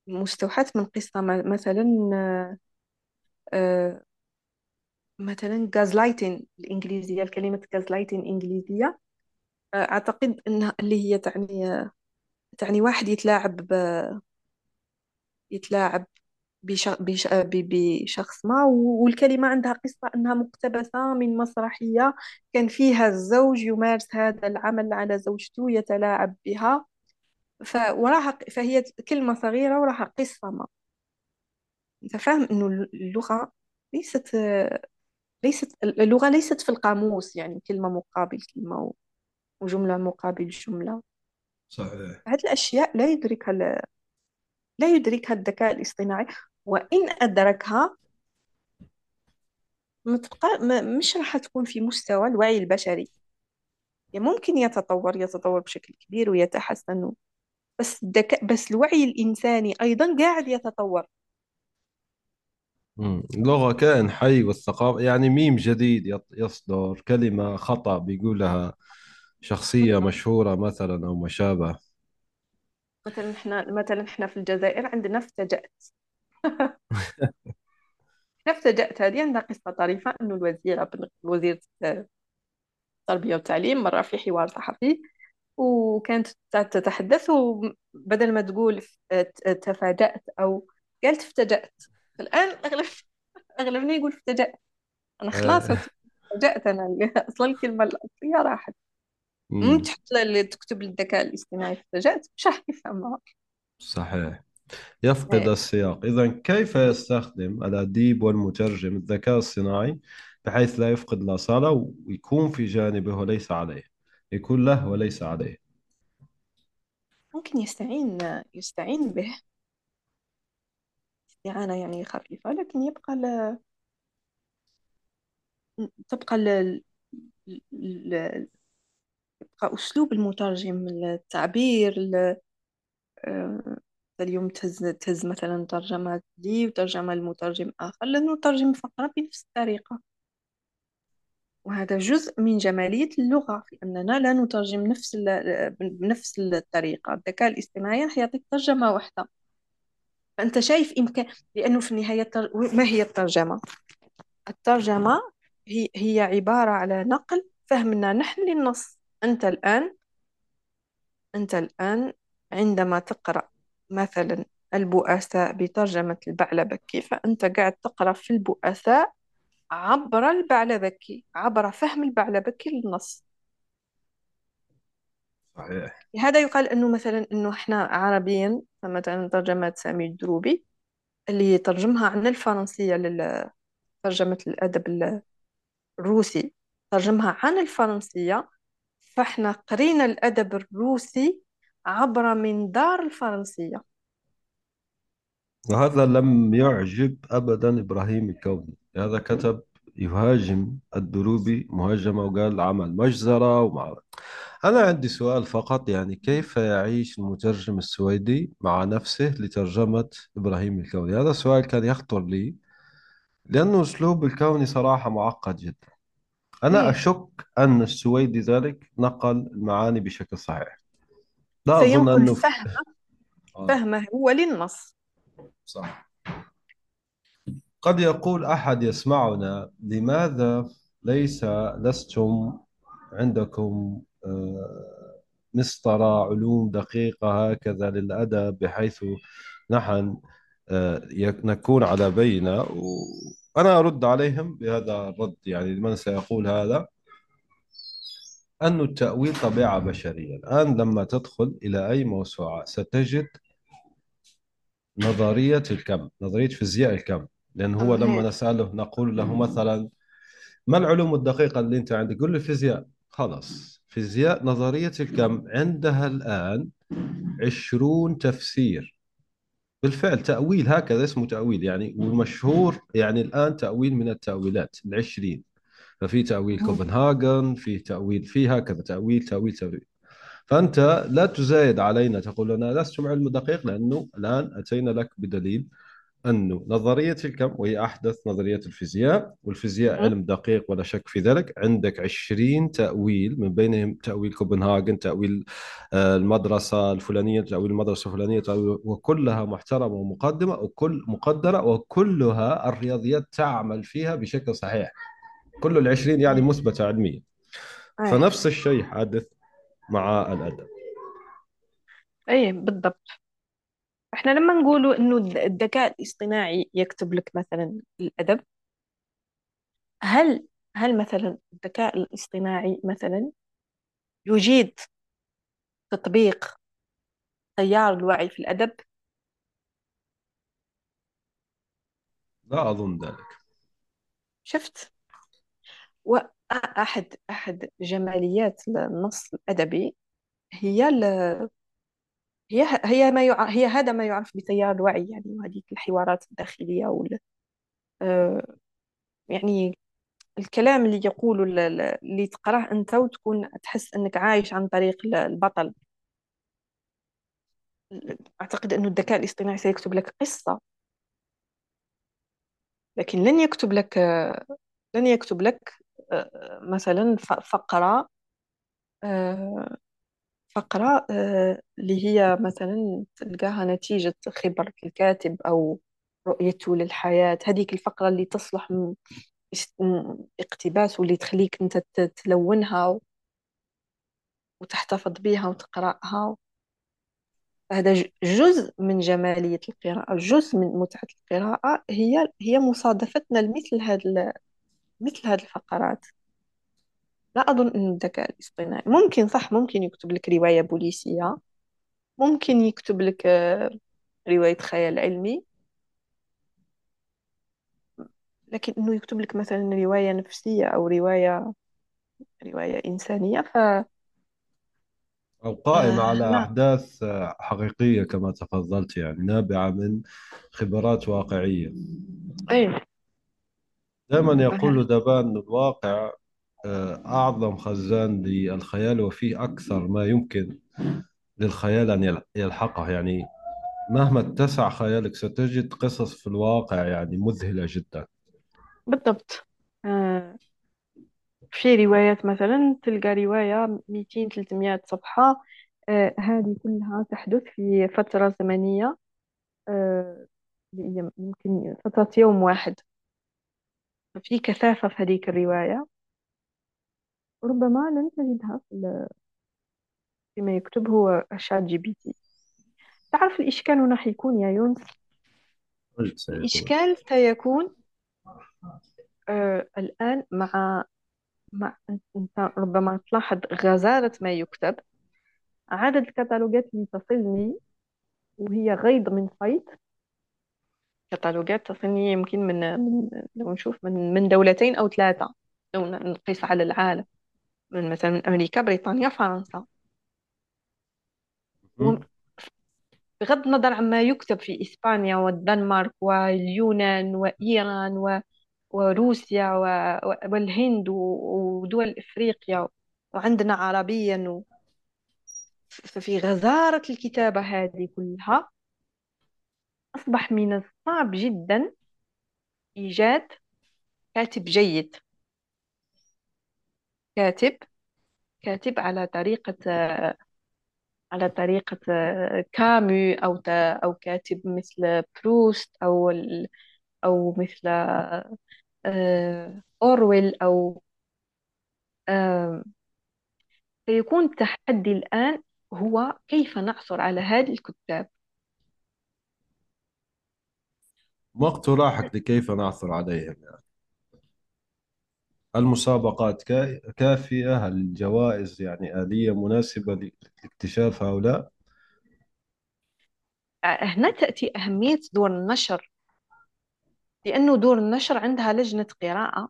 مستوحاة من قصة. مثلا مثلا gaslighting الإنجليزية الكلمة gaslighting الإنجليزية آه، أعتقد أنها اللي هي تعني تعني واحد يتلاعب ب- يتلاعب بش... بش... ب- بشخص ما و- والكلمة عندها قصة أنها مقتبسة من مسرحية كان فيها الزوج يمارس هذا العمل على زوجته يتلاعب بها. ف... وراها فهي كلمة صغيرة وراها قصة ما. أنت فاهم أنه اللغة ليست ليست اللغة ليست في القاموس يعني كلمة مقابل كلمة وجملة مقابل جملة. صحيح. هذه الأشياء لا يدركها ال- لا يدركها الذكاء الاصطناعي وإن أدركها ما تبقى ما مش راح تكون في مستوى الوعي البشري. يعني ممكن يتطور يتطور بشكل كبير ويتحسن بس الذكاء بس الوعي الإنساني أيضا قاعد يتطور. مم. اللغة كائن حي والثقافة يعني ميم جديد يط- يصدر كلمة خطأ بيقولها شخصية مشهورة مثلا أو ما شابه مثلا إحنا مثلا إحنا في الجزائر عندنا افتجأت. *laughs* إحنا افتجأت. هذه عندها قصة طريفة إنه الوزيرة وزيرة التربية والتعليم مرة في حوار صحفي وكانت تتحدث وبدل ما تقول ف- تفاجأت أو قالت افتجأت الآن أغلب أغلبنا يقول افتجأت خلاص آه. افتجأت أنا أصلا الكلمة الأصلية راحت. مم. مم. تحط ل- تكتب للذكاء الاصطناعي افتجأت مش راح يفهمها. صحيح. يفقد إيه. السياق. إذا كيف يستخدم الأديب والمترجم الذكاء الصناعي بحيث لا يفقد الأصالة ويكون في جانبه وليس عليه؟ يكون له وليس عليه. ممكن يستعين يستعين به. استعانة يعني خفيفة لكن يبقى ل... تبقى ل... ل... يبقى أسلوب المترجم التعبير ال- آه، اليوم تهز تهز مثلا ترجمة لي وترجمة لمترجم آخر لأنه ترجم فقرة بنفس الطريقة. وهذا جزء من جمالية اللغة في أننا لا نترجم نفس ال- بنفس الطريقة. الذكاء الاصطناعي راح يعطيك ترجمة واحدة. فأنت شايف إمكان لأنه في النهاية التر... ما هي الترجمة؟ الترجمة هي هي عبارة على نقل فهمنا نحن للنص أنت الآن أنت الآن عندما تقرأ مثلا البؤساء بترجمة البعلبكي فأنت قاعد تقرأ في البؤساء عبر البعلبكي عبر فهم البعلبكي للنص صحيح. هذا يقال أنه مثلا أنه إحنا عربيا فمثلا ترجمة سامي الدروبي اللي ترجمها عن الفرنسية لترجمة الأدب الروسي ترجمها عن الفرنسية. فإحنا قرينا الأدب الروسي عبر منظار الفرنسية. وهذا لم يعجب أبدا إبراهيم الكوني. هذا كتب يهاجم الدروبي مهاجمة وقال عمل مجزرة ومع أنا عندي سؤال فقط يعني كيف يعيش المترجم السويدي مع نفسه لترجمة إبراهيم الكوني؟ هذا السؤال كان يخطر لي لأنه أسلوب الكوني صراحة معقد جدا. أنا إيه أشك أن السويدي ذلك نقل المعاني بشكل صحيح. لا أظن سينقل أنه ف... فهم آه. فهمه هو للنص. صح. قد يقول أحد يسمعنا لماذا ليس لستم عندكم مسطرة علوم دقيقة هكذا للأدب بحيث نحن آه، نكون على بينة وأنا أرد عليهم بهذا الرد يعني لمن سيقول هذا؟ أن التأويل طبيعة بشرية. الآن لما تدخل إلى أي موسوعة ستجد نظرية الكم نظرية فيزياء الكم. لأن هو آه، لما نسأله نقول له مثلا ما العلوم الدقيقة اللي أنت عندك؟ يقول لي فيزياء. خلاص. فيزياء نظرية الكم عندها الآن عشرون تفسير. بالفعل تأويل هكذا اسمه تأويل يعني والمشهور يعني الآن تأويل من التأويلات العشرين. ففي تأويل كوبنهاجن في تأويل في هكذا تأويل تأويل تأويل. فأنت لا تزايد علينا تقول لنا لستم علم دقيق لأنه الآن أتينا لك بدليل أنه نظرية الكم وهي أحدث نظرية الفيزياء والفيزياء علم دقيق ولا شك في ذلك. عندك عشرين تأويل من بينهم تأويل كوبنهاجن تأويل آه، المدرسة الفلانية تأويل المدرسة الفلانية تأويل وكلها محترمة ومقدمة وكل مقدرة وكلها الرياضيات تعمل فيها بشكل صحيح. كل العشرين يعني مثبتة علميا. فنفس الشيء حادث مع الأدب. أي بالضبط. إحنا لما نقولوا إنه الذكاء الاصطناعي يكتب لك مثلا الأدب هل هل مثلا الذكاء الاصطناعي مثلا يجيد تطبيق تيار الوعي في الأدب؟ لا أظن ذلك. شفت؟ وأحد أحد جماليات النص الأدبي هي ال... هي هي ما يع... هي هذا ما يعرف بتيار الوعي يعني وهذه الحوارات الداخلية وال... آه، يعني الكلام اللي يقوله ال- اللي تقراه أنت وتكون تحس أنك عايش عن طريق ال- البطل. أعتقد أنه الذكاء الاصطناعي سيكتب لك قصة. لكن لن يكتب لك لن يكتب لك آه، مثلا فقرة آه، فقرة آه، اللي هي مثلا تلقاها نتيجة خبرة الكاتب أو رؤيته للحياة. هذيك الفقرة اللي تصلح اقتباس واللي تخليك أنت تلونها وتحتفظ بها وتقرأها. هذا جزء من جمالية القراءة جزء من متعة القراءة. هي هي مصادفتنا لمثل هذا مثل هذه الفقرات. لا أظن أن الذكاء الاصطناعي ممكن صح ممكن يكتب لك رواية بوليسية. ممكن يكتب لك آه، رواية خيال علمي. لكن إنه يكتب لك مثلا رواية نفسية أو رواية رواية إنسانية ف أو قائمة آه على لا أحداث آه، حقيقية كما تفضلت يعني نابعة من خبرات واقعية. أي دائما يقول دبان أن الواقع أعظم خزان للخيال وفيه أكثر ما يمكن للخيال أن يل- يلحقه. يعني مهما اتسع خيالك ستجد قصص في الواقع يعني مذهلة جدا. بالضبط. آه في روايات مثلا تلقى رواية 200 300 صفحة آه هذه كلها تحدث في فترة زمنية آه يمكن فترة يوم واحد. في كثافة في هذيك الرواية. ربما لن تجدها في ال- فيما يكتبه ChatGPT تعرف الإشكال هنا حيكون يا يونس؟ سيكون. الإشكال سيكون آه الآن مع مع أنت ربما تلاحظ غزارة ما يكتب. عدد الكتالوجات اللي تصلني وهي غيض من فيض كتالوجات تصلني يمكن من, من لو نشوف من من دولتين أو ثلاثة لو نقيس على العالم. من مثلا من أمريكا بريطانيا فرنسا. بغض النظر عما يكتب في إسبانيا والدنمارك واليونان وإيران و... وروسيا و... و- والهند و- ودول إفريقيا. وعندنا عربيا و... ففي غزارة الكتابة هذه كلها. أصبح من الصعب جدا إيجاد كاتب جيد. كاتب كاتب على طريقة على طريقة كامو أو أو كاتب مثل بروست أو ال- أو مثل آه، أورويل أو آم، سيكون التحدي الآن هو كيف نعثر على هذه الكتاب. ما اقتراحك لكيف نعثر عليهم يعني. المسابقات كا- كافية؟ هل الجوائز يعني آلية مناسبة لاكتشاف هؤلاء؟ هنا تأتي أهمية دور النشر. لأنه دور النشر عندها لجنة قراءة.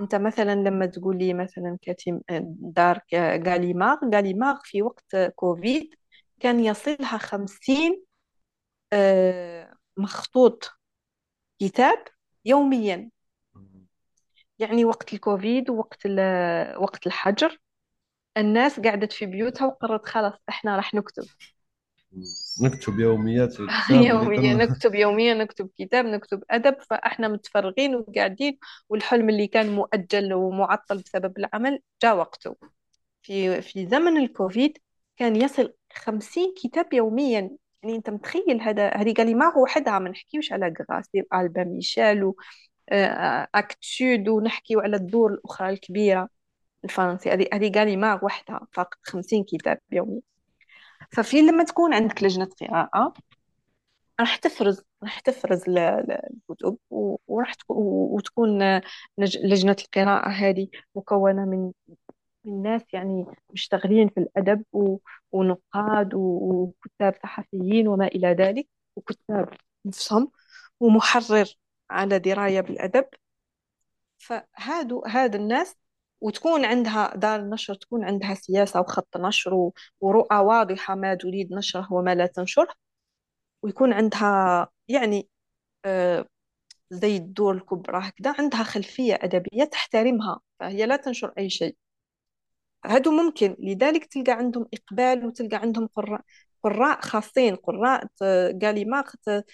أنت مثلا لما تقول لي مثلا كاتب دار غاليماغ غاليماغ في وقت كوفيد كان يصلها خمسين آه، مخطوط كتاب يوميا. يعني وقت الكوفيد ووقت وقت الحجر الناس قعدت في بيوتها وقررت خلاص إحنا راح نكتب. نكتب يوميات *laughs* يوميا نكتب يوميا نكتب كتاب نكتب أدب فإحنا متفرغين وقاعدين والحلم اللي كان مؤجل ومعطل بسبب العمل جاء وقته. في في زمن الكوفيد كان يصل خمسين كتاب يوميا. يعني أنت متخيل هذا هذه قاليماغ وحدها ما نحكيوش على غراسي ألبا ميشيل آه، أكت سود ونحكيو على الدور الأخرى الكبيرة الفرنسي هذه هذه قاليماغ وحدها فقط خمسين كتاب يوميا. ففي لما تكون عندك لجنة قراءة راح تفرز راح تفرز الكتب وراح تكون وتكون لجنة القراءة هذه مكونة من من ناس يعني مشتغلين في الأدب و- ونقاد وكتاب صحفيين وما إلى ذلك وكتاب نفسهم ومحرر. على دراية بالأدب. فهادو هاد الناس وتكون عندها دار النشر تكون عندها سياسة وخط نشر ورؤى واضحة ما تريد نشره وما لا تنشره. ويكون عندها يعني آه، زي الدور الكبرى هكذا عندها خلفية أدبية تحترمها فهي لا تنشر أي شيء. هادو ممكن لذلك تلقى عندهم إقبال وتلقى عندهم قراء. قراء خاصين قراء ت- قاليماخ ت-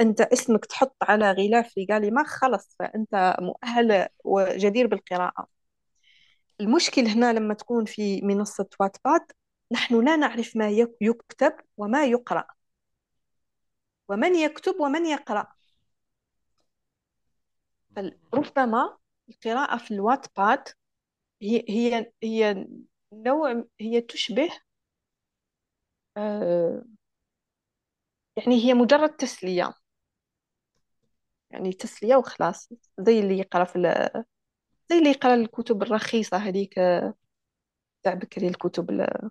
أنت اسمك تحط على غلاف في قاليماخ خلص فأنت مؤهل وجدير بالقراءة. المشكل هنا لما تكون في منصة واتباد نحن لا نعرف ما يك- يكتب وما يقرأ. ومن يكتب ومن يقرأ. ربما القراءة في الواتباد هي هي هي نوع هي تشبه آه، يعني هي مجرد تسلية. يعني تسلية وخلاص. زي اللي يقرأ في ال- زي اللي يقرأ الكتب الرخيصة هذيك تاع بكري الكتب ال-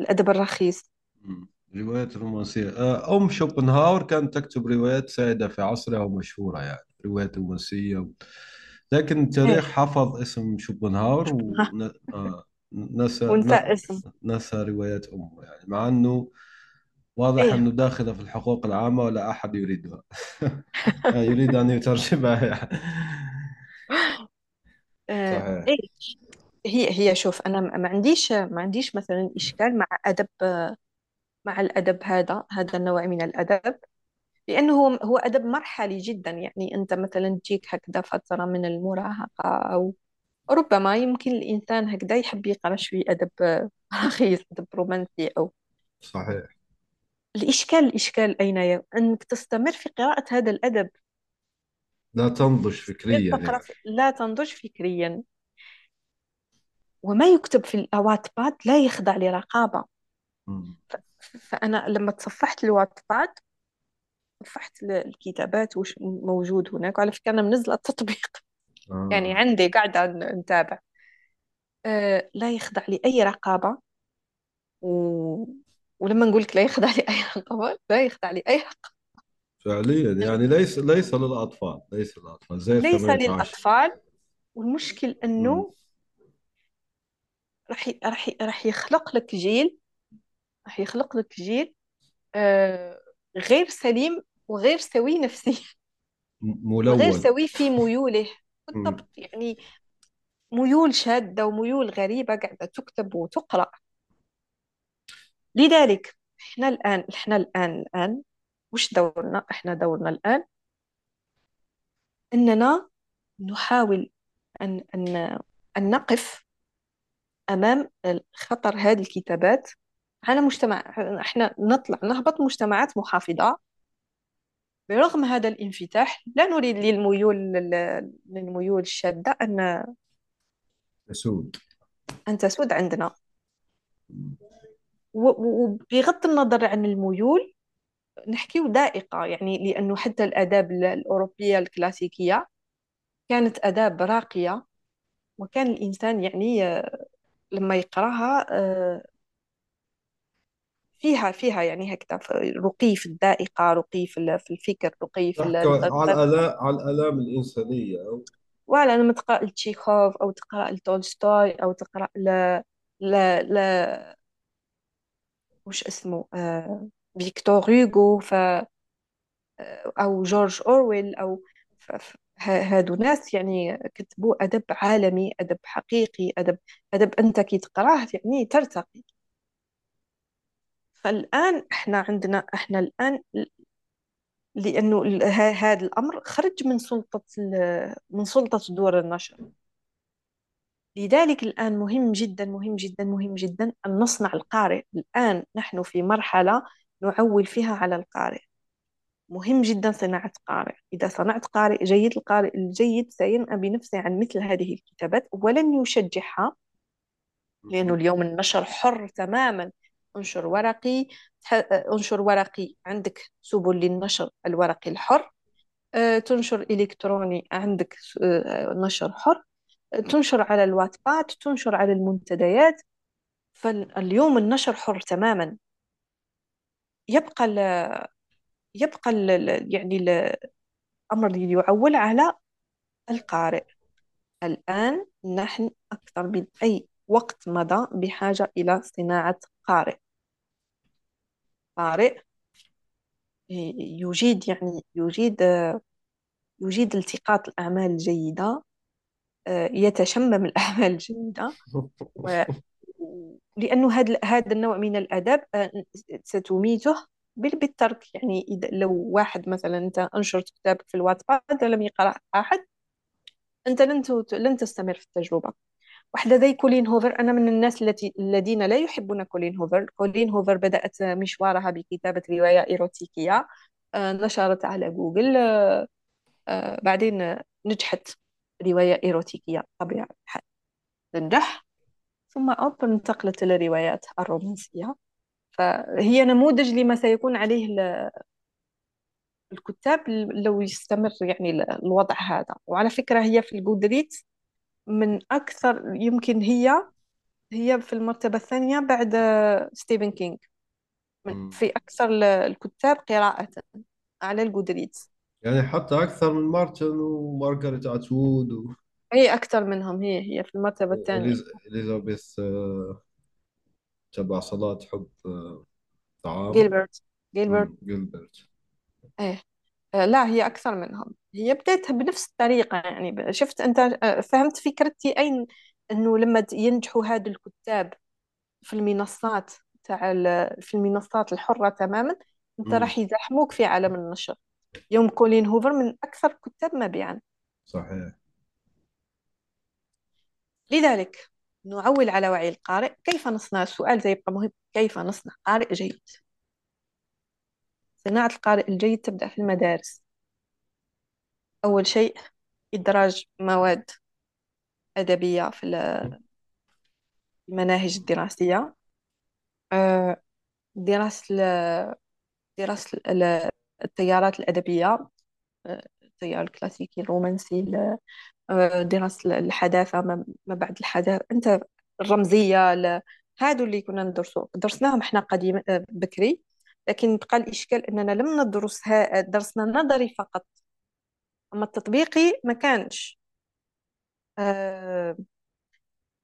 الأدب الرخيص. مم. روايات رومانسية. آه، أم شوبنهاور كانت تكتب روايات سائدة في عصرها ومشهورة يعني روايات رومانسية لكن التاريخ حفظ اسم شوبنهاور ها ونسى ونسى اسم. نسى روايات أمه يعني مع أنه واضح إيه. أنه داخلة في الحقوق العامة ولا أحد يريدها. *laughs* يريد أن يترجمها يعني. آه، صحيح. إيه. هي هي شوف أنا ما عنديش ما عنديش مثلا إشكال مع أدب مع الأدب هذا هذا النوع من الأدب لأنه هو هو أدب مرحلي جدا. يعني أنت مثلا تجيك هكذا فترة من المراهقة أو ربما يمكن الإنسان هكذا يحب يقرأ شوي أدب *laughs* رخيص أدب رومانسي أو صحيح. الإشكال الإشكال أين ي... أنك تستمر في قراءة هذا الأدب. لا تنضج فكريا تقرأ يعني. في... لا تنضج فكريا. وما يكتب في الواتباد لا يخضع لرقابة. ف... فأنا لما تصفحت الواتباد صفحت ال- الكتابات وش موجود هناك وعلى فكرة أنا منزلة التطبيق يعني آه. عندي قاعدة نتابع. آه، لا يخضع لأي رقابة. و... ولما نقول لك لا يخضع لأي رقابة لا يخضع لأي رقابة. فعليا يعني ليس ليس للأطفال ليس للأطفال زي ليس 18 للأطفال. والمشكل مم. أنه راح ي- راح ي- راح يخلق لك جيل راح يخلق لك جيل آه، غير سليم وغير سوي نفسيا وغير ملون. سوي في ميوله. بالضبط يعني ميول شاذة وميول غريبة قاعدة تكتب وتقرأ. لذلك إحنا الآن إحنا الآن الآن وش دورنا؟ إحنا دورنا الآن أننا نحاول أن أن أن نقف أمام خطر هذه الكتابات على مجتمع إحنا نطلع نهبط مجتمعات محافظة برغم هذا الانفتاح لا نريد للميول للميول الشاذة أن يسود أن تسود عندنا. وبغض النظر عن الميول نحكيو ذائقة يعني لأنه حتى الآداب ال- الأوروبية الكلاسيكية كانت آداب راقية وكان الإنسان يعني آه، لما يقرأها آه، فيها فيها يعني هكذا رقي في الذائقة رقي في ال- في الفكر رقي في تحكي على الآلام على الآلام الإنسانية ولا لما تقرأ لتشيخوف أو تقرأ لتولستوي أو تقرأ ل ل ل وش اسمه آه... فيكتور هوغو ف... أو جورج أورويل أو ف... هادو ناس يعني كتبوا أدب عالمي أدب حقيقي أدب أدب أنت كي تقرأه يعني ترتقي. فالآن إحنا عندنا إحنا الآن لأنه هذا الأمر خرج من سلطة من سلطة دور النشر. لذلك الآن مهم جدا مهم جدا مهم جدا أن نصنع القارئ. الآن نحن في مرحلة نعول فيها على القارئ. مهم جدا صناعة قارئ. إذا صنعت قارئ جيد القارئ الجيد سينأى بنفسه عن مثل هذه الكتابات ولن يشجعها لأنه اليوم النشر حر تماما. انشر ورقي انشر ورقي عندك سبل للنشر الورقي الحر آه، تنشر إلكتروني عندك آه، نشر حر تنشر على الواتباد تنشر على المنتديات. فاليوم النشر حر تماما. يبقى ال يبقى ال يعني الأمر يعول على القارئ. الآن نحن أكثر من أي وقت مضى بحاجة إلى صناعة قارئ. قارئ يجيد يعني يجيد يجيد التقاط الأعمال الجيدة يتشمم الأعمال الجيدة و... لأنه هذا هذا النوع من الأدب ستميته بالترك. يعني إذا لو واحد مثلا أنت أنشرت كتابك في الواتساب لم يقرأ أحد أنت لن لن تستمر في التجربة. وحده زي كولين هوفر. أنا من الناس التي الذين لا يحبون كولين هوفر. كولين هوفر بدأت مشوارها بكتابة رواية إيروتيكية آه، نشرت على جوجل آه، آه، بعدين نجحت رواية إيروتيكية الحال تنجح. ثم hop انتقلت إلى الروايات الرومانسية. فهي نموذج لما سيكون عليه الكتاب لو يستمر يعني الوضع هذا. وعلى فكرة هي في Goodreads من أكثر يمكن هي هي في المرتبة الثانية بعد ستيفن كينج في أكثر الكتاب قراءة على ال Goodreads. يعني حتى أكثر من مارتن ومارغريت أتوود و... هي أكثر منهم هي هي في المرتبة الثانية. إليزابيث آه، تبع صلاة حب آه، طعام. جيلبرت. جيلبرت. جيلبرت. إيه. آه، لا هي أكثر منهم. هي بديتها بنفس الطريقة يعني شفت أنت آه، فهمت فكرتي أين أنه لما ينجحوا هاد الكتاب في المنصات تاع في المنصات الحرة تماما أنت راح يزاحموك في عالم النشر. يوم كولين هوفر من أكثر الكتاب مبيعا. صحيح. لذلك نعول على وعي القارئ كيف نصنع السؤال زي يبقى مهم كيف نصنع قارئ جيد؟ صناعة القارئ الجيد تبدأ في المدارس. أول شيء إدراج مواد أدبية في المناهج الدراسية. آه، دراسة دراسة التيارات الأدبية آه، التيار الكلاسيكي الرومانسي آه، دراسة الحداثة ما بعد الحداثة. أنت الرمزية هادو اللي كنا ندرسو. درسناهم إحنا قديم بكري لكن بقى الإشكال أننا لم ندرسها درسنا نظري فقط. أما التطبيقي ما كانش. آه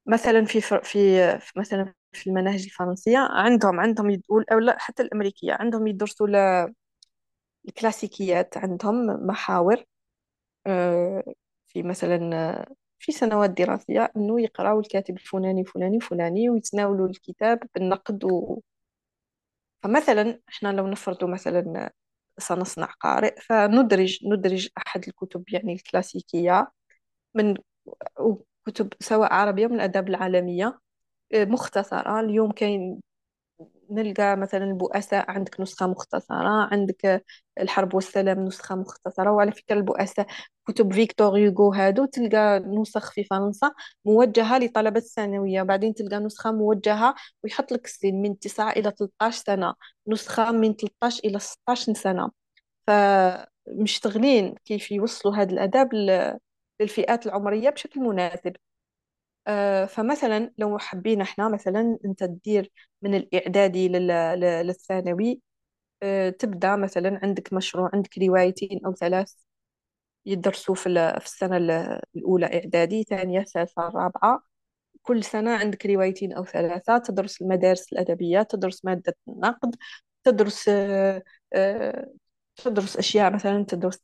مثلا في في في مثلا في المناهج الفرنسية عندهم عندهم أو لا حتى الأمريكية عندهم يدرسوا الكلاسيكيات عندهم محاور آه في مثلا في سنوات دراسية أنه يقرأوا الكاتب الفلاني فلاني فلاني ويتناولوا الكتاب بالنقد و... فمثلا إحنا لو نفرض مثلا سنصنع قارئ فندرج ندرج أحد الكتب يعني الكلاسيكية من كتب سواء عربية من الآداب العالمية مختصرة. اليوم كاين نلقى مثلا البؤساء عندك نسخة مختصرة عندك الحرب والسلام نسخة مختصرة وعلى فكرة البؤساء كتب فيكتور هيغو هادو تلقى نسخ في فرنسا موجهة لطلبة الثانوية بعدين تلقى نسخة موجهة ويحط لك السن من 9 إلى 13 سنة نسخة من 13 إلى 16 سنة. فمشتغلين كيف يوصلوا هذا الأداب للفئات العمرية بشكل مناسب. فمثلا لو حبينا إحنا مثلا انت تدير من الإعدادي للثانوي آه، تبدأ مثلا عندك مشروع عندك روايتين أو ثلاث يدرسوا في في السنة الأولى إعدادي ثانية ثالثة رابعة. كل سنة عندك روايتين أو ثلاثة. تدرس المدارس الأدبية تدرس مادة النقد تدرس آه، تدرس أشياء مثلا تدرس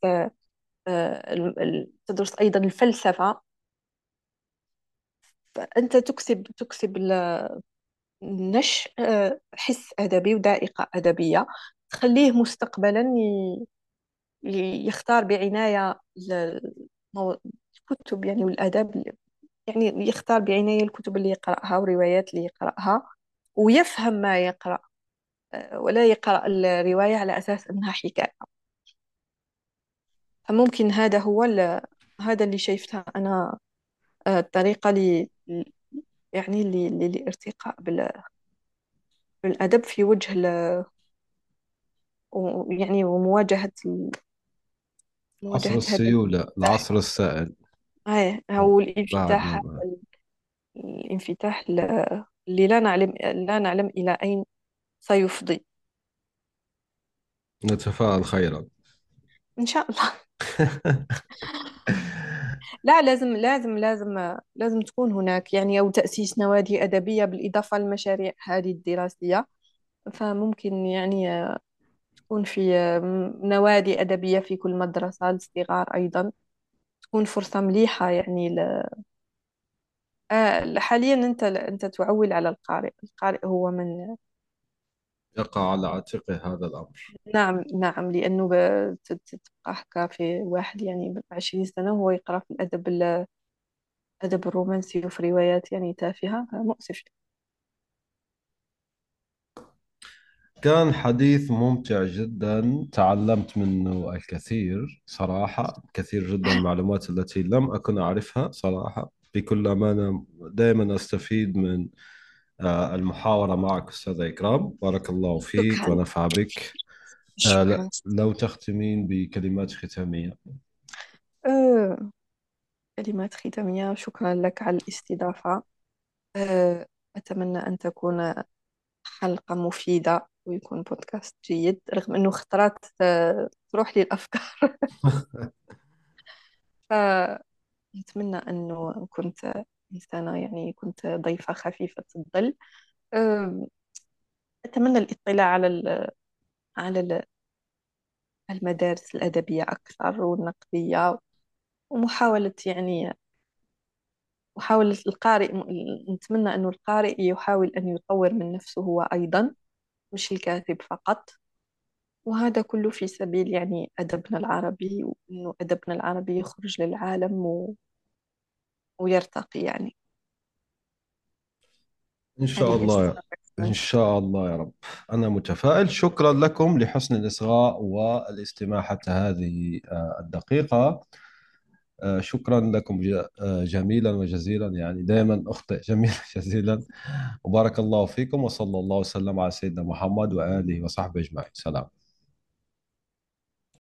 تدرس أيضا الفلسفة. فأنت تكسب تكسب النشء آه، حس أدبي وذائقة أدبية. تخليه مستقبلا يختار بعناية الكتب يعني والأدب يعني يختار بعناية الكتب اللي يقرأها والروايات اللي يقرأها ويفهم ما يقرأ آه، ولا يقرأ الرواية على أساس أنها حكاية. فممكن هذا هو هذا اللي شايفتها أنا آه، الطريقة يعني لارتقاء بال الأدب في وجه يعني ومواجهة عصر السيولة العصر السائل. أو هو الإنفتاح الإنفتاح اللي لا نعلم لا نعلم إلى أين سيفضي. نتفاءل خيرا. إن شاء الله. *laughs* لا لازم لازم لازم لازم تكون هناك يعني أو تأسيس نوادي أدبية بالإضافة للمشاريع هذه الدراسية. فممكن يعني تكون في نوادي أدبية في كل مدرسة للصغار أيضا. تكون فرصة مليحة يعني ل... آه حاليا أنت أنت تعول على القارئ. القارئ هو من يقع على عاتقه هذا الأمر. نعم نعم لأنه ب... ت- ت- تبقى هكا في واحد يعني بعشرين سنة وهو يقرأ في الأدب ال- الأدب الرومانسي وفي روايات يعني تافهة مؤسف. كان حديث ممتع جدا تعلمت منه الكثير صراحة كثير جدا *laughs* المعلومات التي لم أكن أعرفها صراحة. بكل أمانة دائما أستفيد من آه، المحاورة معك أستاذ إكرام. بارك الله فيك شكرا. ونفع بك. آه، شكرا. لو تختمين بكلمات ختامية. أه كلمات ختامية. شكرا لك على الاستضافة. أه أتمنى أن تكون حلقة مفيدة ويكون بودكاست جيد رغم أنه خطرات آه، تروح لي الأفكار *laughs* *laughs* فنتمنى أنه كنت إنسانة يعني كنت ضيفة خفيفة الظل. أتمنى الاطلاع على ال- على ال- المدارس الأدبية أكثر والنقدية. ومحاولة يعني محاولة القارئ نتمنى أنه القارئ يحاول أن يطور من نفسه هو أيضا مش الكاتب فقط. وهذا كله في سبيل يعني أدبنا العربي وأنه أدبنا العربي يخرج للعالم و... ويرتقي يعني. إن شاء هذه الله إن شاء الله يا رب. أنا متفائل. شكرا لكم لحسن الإصغاء والاستماع حتى هذه آه، الدقيقة. آه، شكرا لكم آه، جميلا وجزيلا. يعني دائما أخطئ *laughs* جميلا جزيلا وبارك الله فيكم وصلى الله وسلم على سيدنا محمد وآله وصحبه أجمعين. سلام.